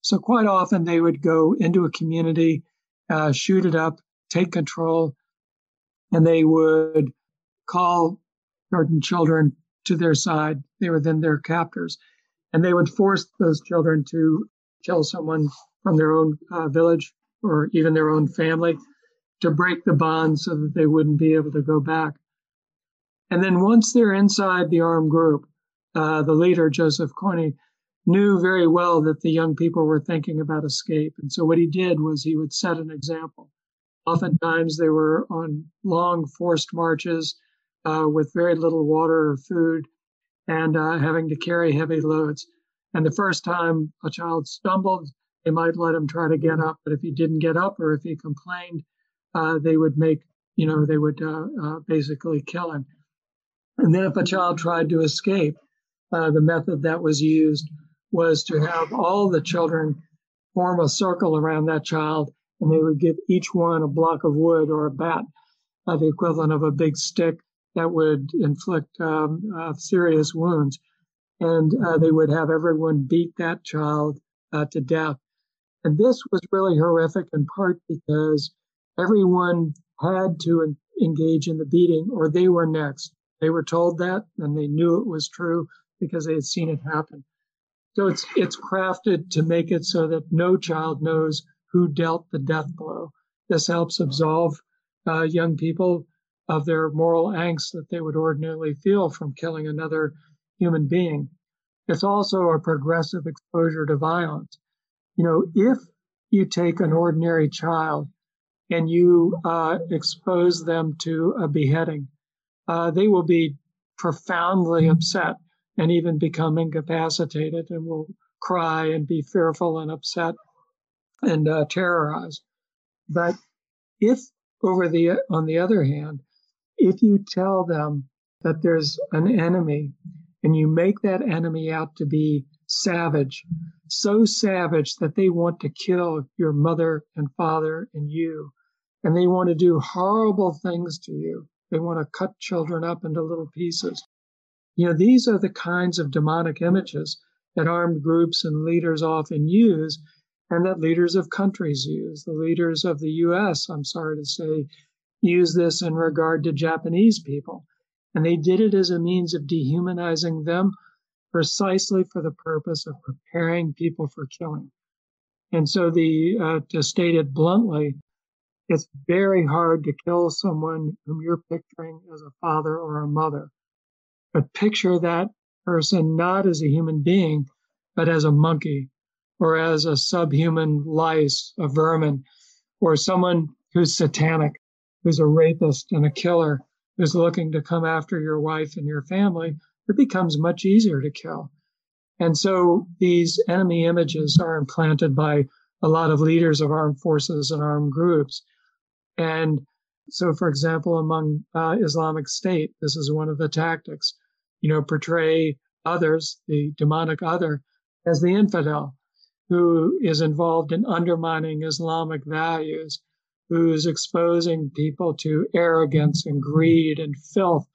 So quite often they would go into a community, uh, shoot it up, take control, and they would call children to their side. They were then their captors, and they would force those children to kill someone from their own uh, village or even their own family to break the bond so that they wouldn't be able to go back. And then once they're inside the armed group, uh, the leader, Joseph Kony, knew very well that the young people were thinking about escape. And so what he did was he would set an example. Oftentimes they were on long forced marches uh, with very little water or food and uh, having to carry heavy loads. And the first time a child stumbled, they might let him try to get up. But if he didn't get up or if he complained, uh, they would make, you know, they would uh, uh, basically kill him. And then if a child tried to escape, uh, the method that was used was to have all the children form a circle around that child, and they would give each one a block of wood or a bat, uh, the equivalent of a big stick that would inflict um, uh, serious wounds. And uh, they would have everyone beat that child uh, to death. And this was really horrific in part because everyone had to engage in the beating or they were next. They were told that and they knew it was true because they had seen it happen. So it's it's crafted to make it so that no child knows who dealt the death blow. This helps absolve uh, young people of their moral angst that they would ordinarily feel from killing another human being. It's also a progressive exposure to violence. You know, if you take an ordinary child and you uh, expose them to a beheading, uh, they will be profoundly upset and even become incapacitated and will cry and be fearful and upset and uh, terrorized. But if over the on the other hand, if you tell them that there's an enemy and you make that enemy out to be savage, so savage that they want to kill your mother and father and you, and they want to do horrible things to you, they want to cut children up into little pieces. You know, these are the kinds of demonic images that armed groups and leaders often use and that leaders of countries use. The leaders of the US, I'm sorry to say, use this in regard to Japanese people. And they did it as a means of dehumanizing them precisely for the purpose of preparing people for killing. And so the uh, to state it bluntly, it's very hard to kill someone whom you're picturing as a father or a mother. But picture that person not as a human being, but as a monkey or as a subhuman lice, a vermin, or someone who's satanic, who's a rapist and a killer, who's looking to come after your wife and your family, it becomes much easier to kill. And so these enemy images are implanted by a lot of leaders of armed forces and armed groups. And so, for example, among uh, Islamic State, this is one of the tactics, you know, portray others, the demonic other, as the infidel who is involved in undermining Islamic values, who's exposing people to arrogance and greed and filth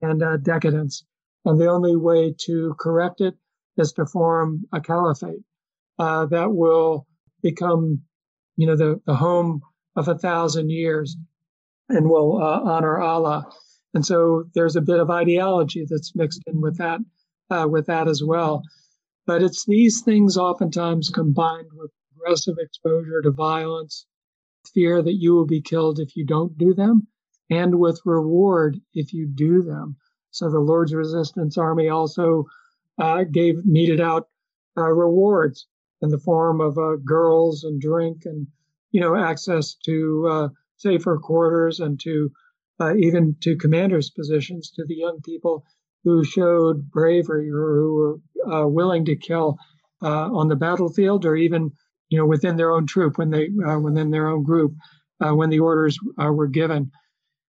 and uh, decadence. And the only way to correct it is to form a caliphate uh, that will become, you know, the, the home of a thousand years and will uh, honor Allah And so there's a bit of ideology that's mixed in with that, uh, with that as well. But it's these things oftentimes combined with aggressive exposure to violence, fear that you will be killed if you don't do them, and with reward if you do them. So the Lord's Resistance Army also uh, gave meted out uh, rewards in the form of uh, girls and drink and you know access to uh, safer quarters and to uh, even to commanders' positions to the young people who showed bravery or who were uh, willing to kill on the battlefield or even you know within their own troop when they within their own group when the orders were given.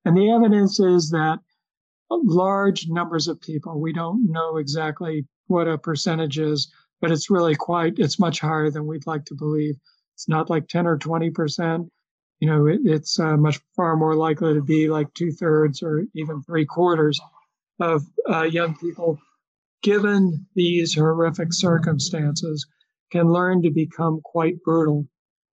And the evidence is that large numbers of people, we don't know exactly what a percentage is, but it's really quite, it's much higher than we'd like to believe. It's not like 10 or 20%. You know, it, it's uh, much far more likely to be like two thirds or even three quarters of uh, young people, given these horrific circumstances, can learn to become quite brutal.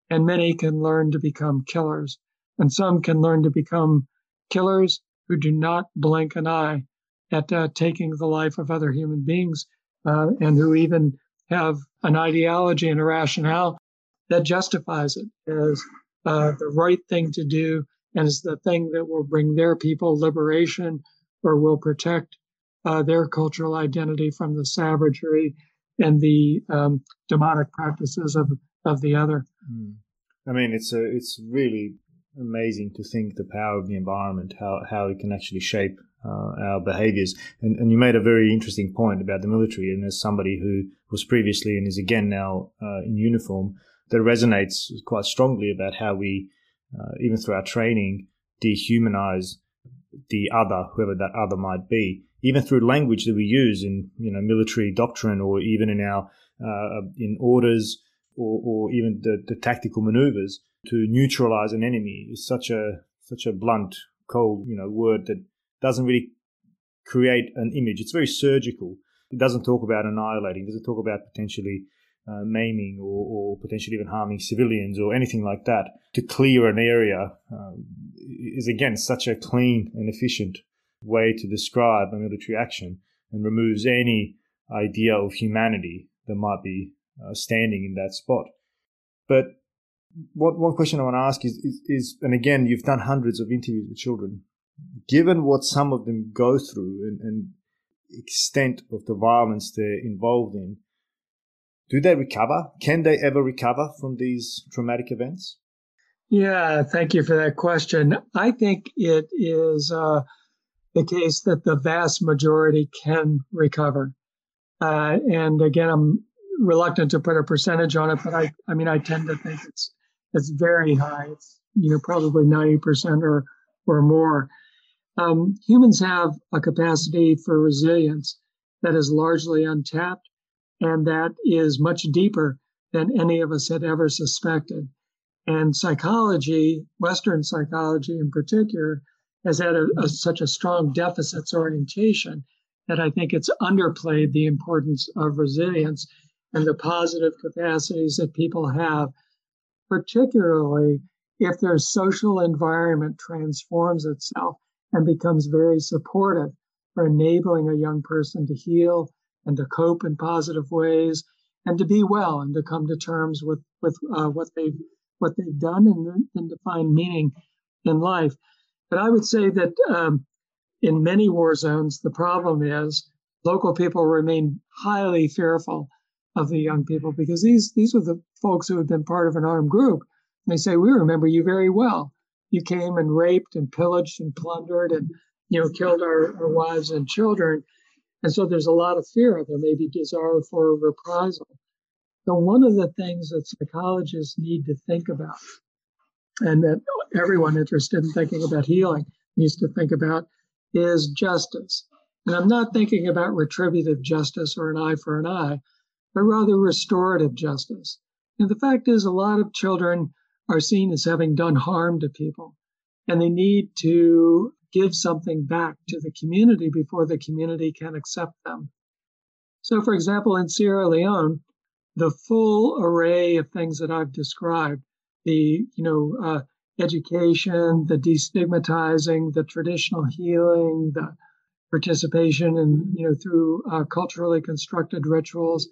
And many can learn to become killers. And some can learn to become killers who do not blink an eye at uh, taking the life of other human beings uh, and who even have an ideology and a rationale that justifies it as uh, the right thing to do and is the thing that will bring their people liberation or will protect uh, their cultural identity from the savagery and the um, demonic practices of, of the other. Mm. I mean, it's a, it's really amazing to think the power of the environment, how, how it can actually shape uh, our behaviors. And, and you made a very interesting point about the military. And as somebody who was previously and is again now uh, in uniform, that resonates quite strongly about how we, uh, even through our training, dehumanize the other, whoever that other might be, even through language that we use in you know military doctrine or even in our uh, in orders or, or even the, the tactical maneuvers to neutralize an enemy is such a such a blunt, cold, you know, word that doesn't really create an image. It's very surgical. It doesn't talk about annihilating. It doesn't talk about potentially uh, maiming or, or, potentially even harming civilians or anything like that. To clear an area um, is again such a clean and efficient way to describe a military action and removes any idea of humanity that might be uh, standing in that spot. But what one question I want to ask is, is, is, and again, you've done hundreds of interviews with children. Given what some of them go through and, and extent of the violence they're involved in, do they recover? Can they ever recover from these traumatic events? Yeah, thank you for that question. I think it is uh, the case that the vast majority can recover. Uh, and again, I'm reluctant to put a percentage on it, but I, I mean, I tend to think it's it's very high. It's you know probably ninety percent or or more. Um, humans have a capacity for resilience that is largely untapped, and that is much deeper than any of us had ever suspected. And psychology, Western psychology in particular, has had a, a, such a strong deficits orientation that I think it's underplayed the importance of resilience and the positive capacities that people have particularly if their social environment transforms itself and becomes very supportive for enabling a young person to heal and to cope in positive ways and to be well and to come to terms with with uh, what they've what they've done and, and to find meaning in life. But I would say that um, in many war zones, the problem is local people remain highly fearful of the young people because these these were the folks who had been part of an armed group. And they say, "We remember you very well. You came and raped and pillaged and plundered and you know killed our, our wives and children." And so there's a lot of fear. There may be desire for reprisal. So one of the things that psychologists need to think about, and that everyone interested in thinking about healing needs to think about, is justice. And I'm not thinking about retributive justice or an eye for an eye but rather restorative justice. And the fact is, a lot of children are seen as having done harm to people, and they need to give something back to the community before the community can accept them. So, for example, in Sierra Leone, the full array of things that I've described, the you know uh, education, the destigmatizing, the traditional healing, the participation and you know, through uh, culturally constructed rituals,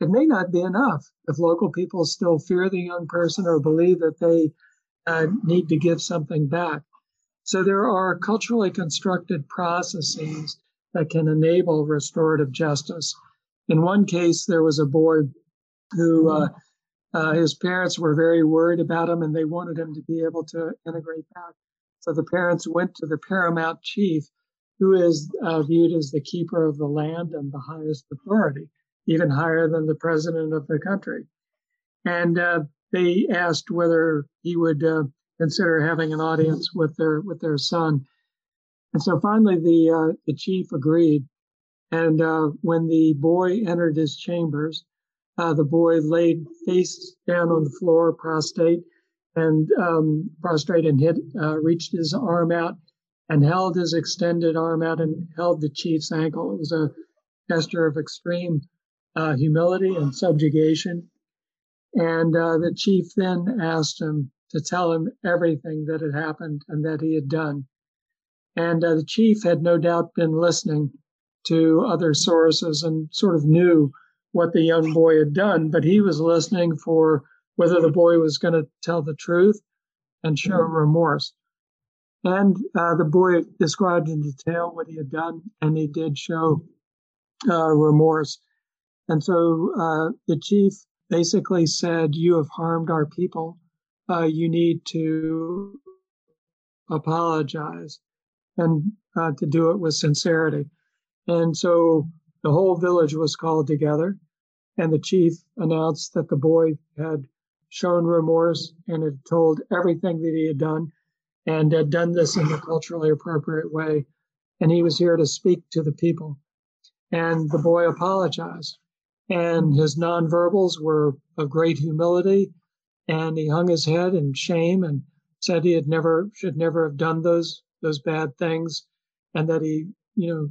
it may not be enough if local people still fear the young person or believe that they uh, need to give something back. So there are culturally constructed processes that can enable restorative justice. In one case, there was a boy who uh, uh, his parents were very worried about him and they wanted him to be able to integrate back. So the parents went to the paramount chief, who is uh, viewed as the keeper of the land and the highest authority, even higher than the president of the country. And uh, they asked whether he would uh, consider having an audience with their with their son. And so finally, the uh, the chief agreed. And when the boy entered his chambers, uh, the boy laid face down on the floor, prostrate, and um, prostrate, and hit, uh, reached his arm out and held his extended arm out and held the chief's ankle. It was a gesture of extreme uh, humility and subjugation. And uh, the chief then asked him to tell him everything that had happened and that he had done. And uh, the chief had no doubt been listening to other sources and sort of knew what the young boy had done, but he was listening for whether the boy was going to tell the truth and show remorse. And uh, the boy described in detail what he had done, and he did show uh, remorse. And so uh, the chief basically said, You have harmed our people. Uh, you need to apologize and uh, to do it with sincerity. And so the whole village was called together, and the chief announced that the boy had shown remorse and had told everything that he had done and had done this in a culturally appropriate way. And he was here to speak to the people. And the boy apologized. And his nonverbals were of great humility. And he hung his head in shame and said he had never should never have done those those bad things and that he, you know,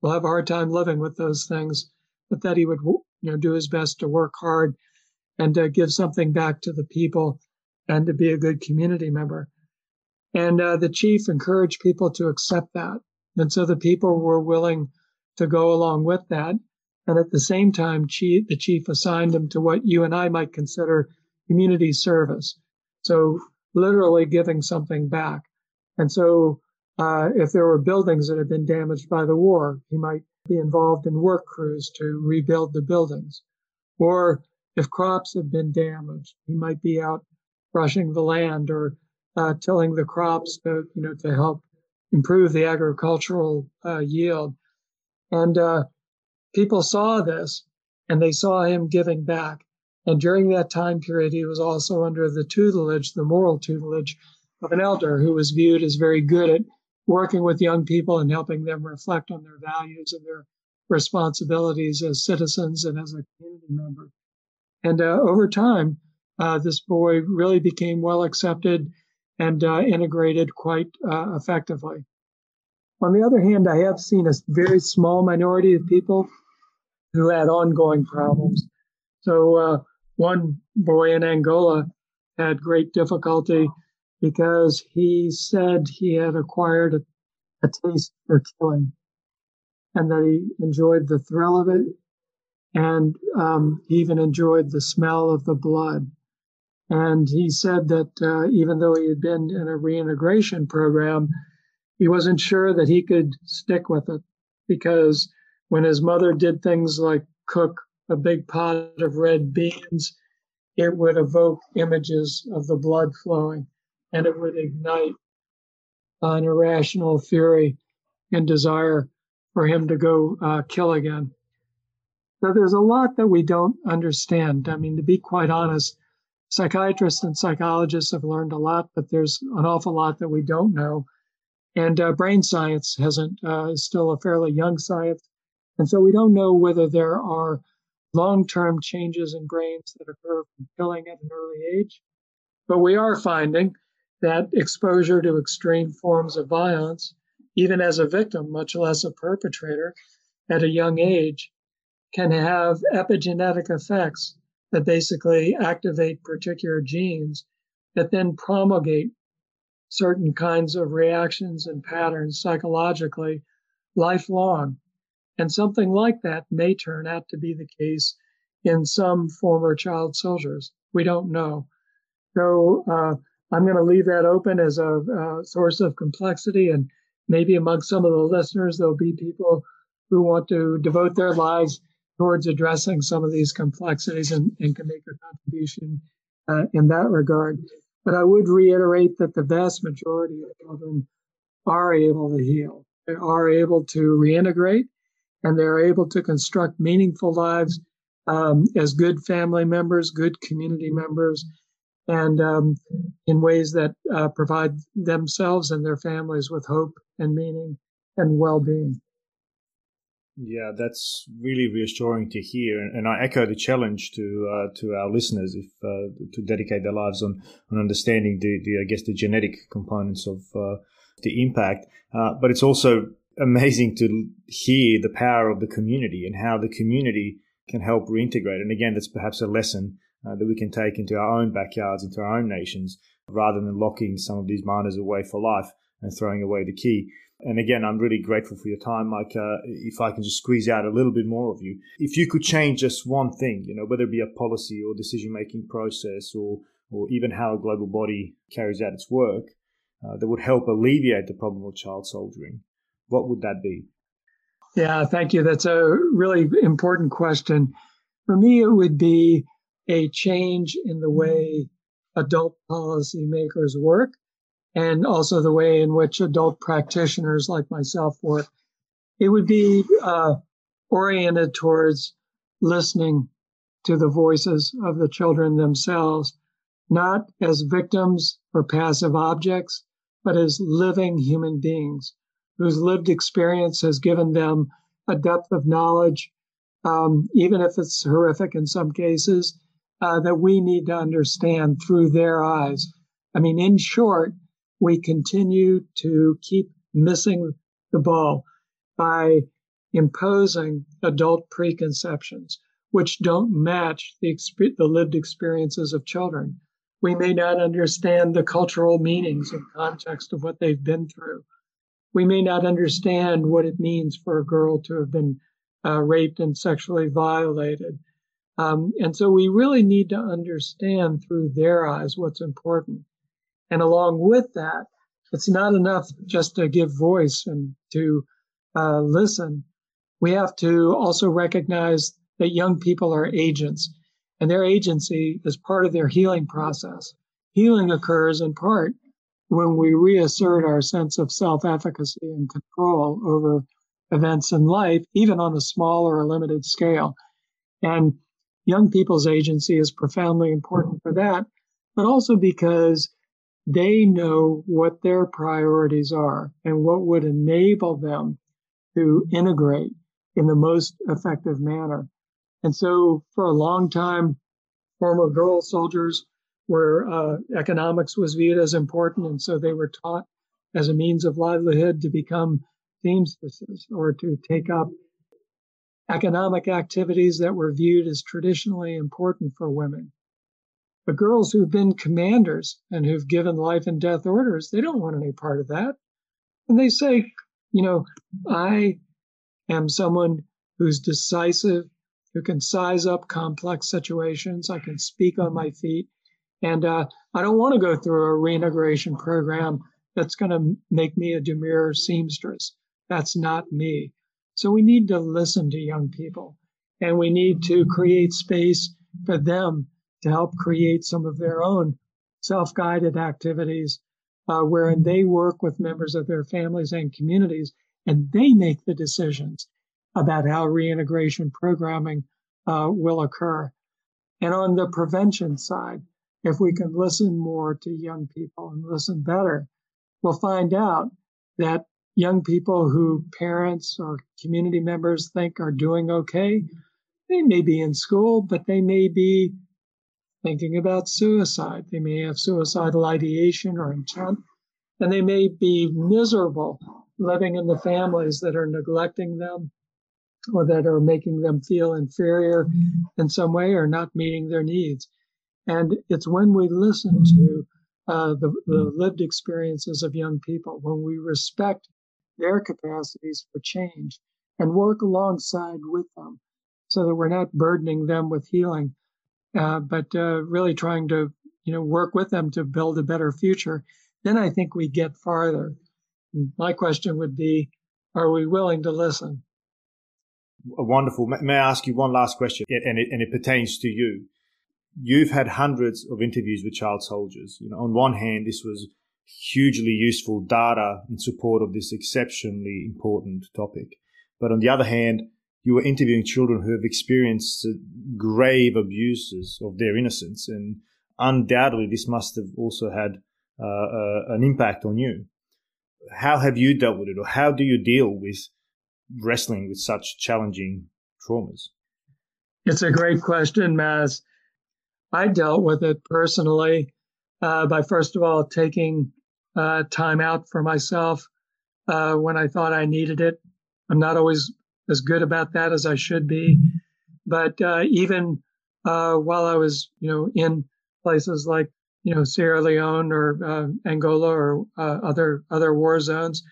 will have a hard time living with those things, but that he would, you know, do his best to work hard and to give something back to the people and to be a good community member. And uh, the chief encouraged people to accept that. And so the people were willing to go along with that. And at the same time, chief, the chief assigned him to what you and I might consider community service. So literally giving something back. And so uh, if there were buildings that had been damaged by the war, he might be involved in work crews to rebuild the buildings. Or if crops had been damaged, he might be out brushing the land or uh, tilling the crops to, you know, to help improve the agricultural uh, yield. And uh, people saw this and they saw him giving back. And during that time period, he was also under the tutelage, the moral tutelage of an elder who was viewed as very good at working with young people and helping them reflect on their values and their responsibilities as citizens and as a community member. And uh, over time, uh, this boy really became well accepted and uh, integrated quite uh, effectively. On the other hand, I have seen a very small minority of people who had ongoing problems. So, uh, one boy in Angola had great difficulty because he said he had acquired a, a taste for killing and that he enjoyed the thrill of it and um, he even enjoyed the smell of the blood. And he said that uh, even though he had been in a reintegration program, he wasn't sure that he could stick with it because when his mother did things like cook a big pot of red beans, it would evoke images of the blood flowing and it would ignite an irrational fury and desire for him to go uh, kill again. So there's a lot that we don't understand. I mean, to be quite honest, psychiatrists and psychologists have learned a lot, but there's an awful lot that we don't know. And uh, brain science hasn't uh, is still a fairly young science, and so we don't know whether there are long-term changes in brains that occur from killing at an early age. But we are finding that exposure to extreme forms of violence, even as a victim, much less a perpetrator, at a young age, can have epigenetic effects that basically activate particular genes that then promulgate certain kinds of reactions and patterns psychologically lifelong. And something like that may turn out to be the case in some former child soldiers. We don't know. So uh, I'm going to leave that open as a, a source of complexity. And maybe among some of the listeners, there'll be people who want to devote their lives towards addressing some of these complexities and, and can make a contribution uh, in that regard. But I would reiterate that the vast majority of children are able to heal. They are able to reintegrate and they're able to construct meaningful lives um, as good family members, good community members, and um, in ways that uh, provide themselves and their families with hope and meaning and well being. Yeah, that's really reassuring to hear, and I echo the challenge to uh, to our listeners if uh, to dedicate their lives on on understanding the, the I guess the genetic components of uh, the impact. Uh, but it's also amazing to hear the power of the community and how the community can help reintegrate. And again, that's perhaps a lesson uh, that we can take into our own backyards, into our own nations, rather than locking some of these minors away for life and throwing away the key. And again, I'm really grateful for your time, Mike. Uh, if I can just squeeze out a little bit more of you, if you could change just one thing, you know, whether it be a policy or decision making process or, or even how a global body carries out its work uh, that would help alleviate the problem of child soldiering, what would that be? Yeah, thank you. That's a really important question. For me, it would be a change in the way adult policymakers work and also the way in which adult practitioners like myself work. It would be uh, oriented towards listening to the voices of the children themselves, not as victims or passive objects, but as living human beings whose lived experience has given them a depth of knowledge, um, even if it's horrific in some cases, uh, that we need to understand through their eyes. I mean, in short, we continue to keep missing the ball by imposing adult preconceptions which don't match the, exp- the lived experiences of children. We may not understand the cultural meanings and context of what they've been through we may not understand what it means for a girl to have been uh, raped and sexually violated. Um, and so we really need to understand through their eyes what's important. And along with that, it's not enough just to give voice and to uh, listen. We have to also recognize that young people are agents and their agency is part of their healing process. Healing occurs in part when we reassert our sense of self efficacy and control over events in life, even on a small or a limited scale. And young people's agency is profoundly important for that, but also because they know what their priorities are and what would enable them to integrate in the most effective manner. And so for a long time, former girl soldiers where uh, economics was viewed as important, and so they were taught as a means of livelihood to become seamstresses or to take up economic activities that were viewed as traditionally important for women. But girls who've been commanders and who've given life and death orders, they don't want any part of that. And they say, you know, I am someone who's decisive, who can size up complex situations. I can speak on my feet. And uh, I don't want to go through a reintegration program that's going to make me a demure seamstress. That's not me. So we need to listen to young people and we need to create space for them to help create some of their own self guided activities uh, wherein they work with members of their families and communities and they make the decisions about how reintegration programming uh, will occur. And on the prevention side, if we can listen more to young people and listen better, we'll find out that young people who parents or community members think are doing okay, they may be in school, but they may be thinking about suicide. They may have suicidal ideation or intent, and they may be miserable living in the families that are neglecting them or that are making them feel inferior in some way or not meeting their needs. And it's when we listen to uh, the, the lived experiences of young people, when we respect their capacities for change and work alongside with them so that we're not burdening them with healing, uh, but uh, really trying to you know work with them to build a better future, then I think we get farther. My question would be, are we willing to listen? Wonderful. May I ask you one last question, and it, and it pertains to you? You've had hundreds of interviews with child soldiers. You know, on one hand, this was hugely useful data in support of this exceptionally important topic. But on the other hand, you were interviewing children who have experienced grave abuses of their innocence, and undoubtedly this must have also had uh, uh, an impact on you. How have you dealt with it, or how do you deal with wrestling with such challenging traumas? It's a great question, Maz. I dealt with it personally uh, by first of all taking uh, time out for myself uh, when I thought I needed it. I'm not always as good about that as I should be, but uh, even uh, while I was, you know, in places like you know Sierra Leone or uh, Angola or other other war zones,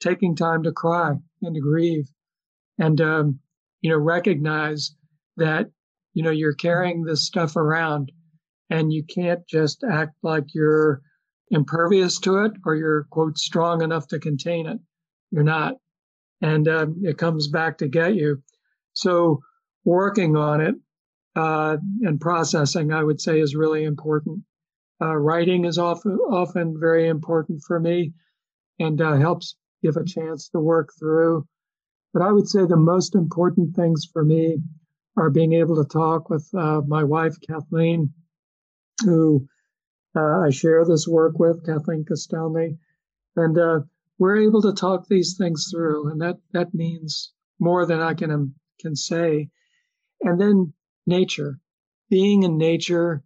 taking time to cry and to grieve, and um, you know recognize that you know you're carrying this stuff around and you can't just act like you're impervious to it or you're quote strong enough to contain it. You're not. And um, it comes back to get you. So working on it uh, and processing i would say is really important. Uh, writing is often often very important for me and uh, helps give a chance to work through. But i would say the most important things for me are being able to talk with uh, my wife, Kathleen, who uh, I share this work with, Kathleen Kostelny, and uh, we're able to talk these things through, and that that means more than I can um, can say. And then nature, being in nature,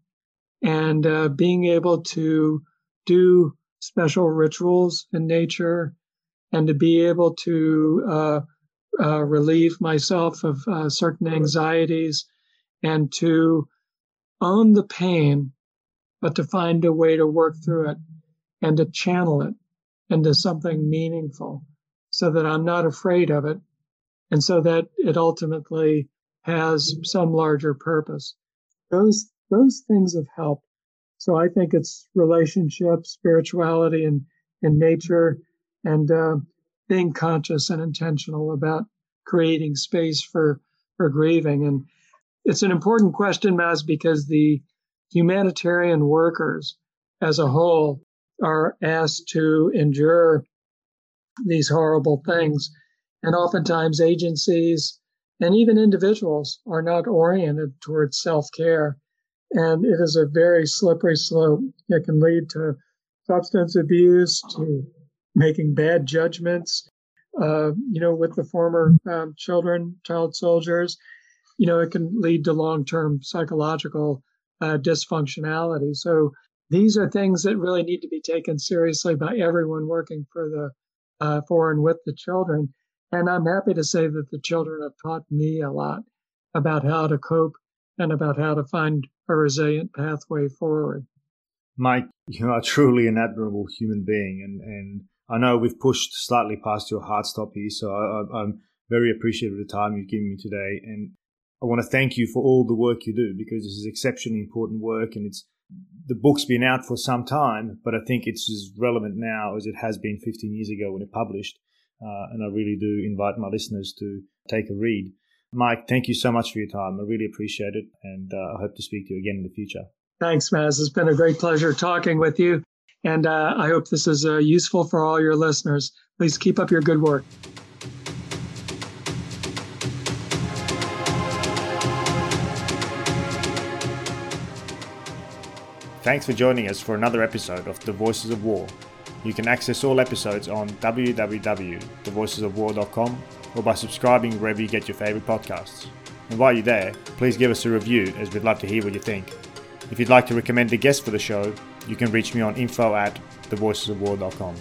and uh, being able to do special rituals in nature, and to be able to uh, uh, relieve myself of uh, certain anxieties and to own the pain, but to find a way to work through it and to channel it into something meaningful so that I'm not afraid of it and so that it ultimately has some larger purpose. Those, those things have helped. So I think it's relationships, spirituality, and, and nature, and uh, being conscious and intentional about creating space for for grieving and it's an important question Maz because the humanitarian workers as a whole are asked to endure these horrible things. And oftentimes agencies and even individuals are not oriented towards self-care. And it is a very slippery slope. It can lead to substance abuse to making bad judgments uh, you know, with the former um, children, child soldiers, you know, it can lead to long term psychological uh, dysfunctionality. So these are things that really need to be taken seriously by everyone working for the uh, for and with the children. And I'm happy to say that the children have taught me a lot about how to cope and about how to find a resilient pathway forward. Mike, you are truly an admirable human being, and and I know we've pushed slightly past your hard stop here, so I, am very appreciative of the time you've given me today. And I want to thank you for all the work you do because this is exceptionally important work and it's the book's been out for some time, but I think it's as relevant now as it has been 15 years ago when it published. Uh, and I really do invite my listeners to take a read. Mike, thank you so much for your time. I really appreciate it, and uh, I hope to speak to you again in the future. Thanks, Maz. It's been a great pleasure talking with you. And uh, I hope this is uh, useful for all your listeners. Please keep up your good work. Thanks for joining us for another episode of The Voices of War. You can access all episodes on www.thevoicesofwar.com or by subscribing wherever you get your favorite podcasts. And while you're there, please give us a review as we'd love to hear what you think. If you'd like to recommend a guest for the show, you can reach me on info at thevoicesofwar.com.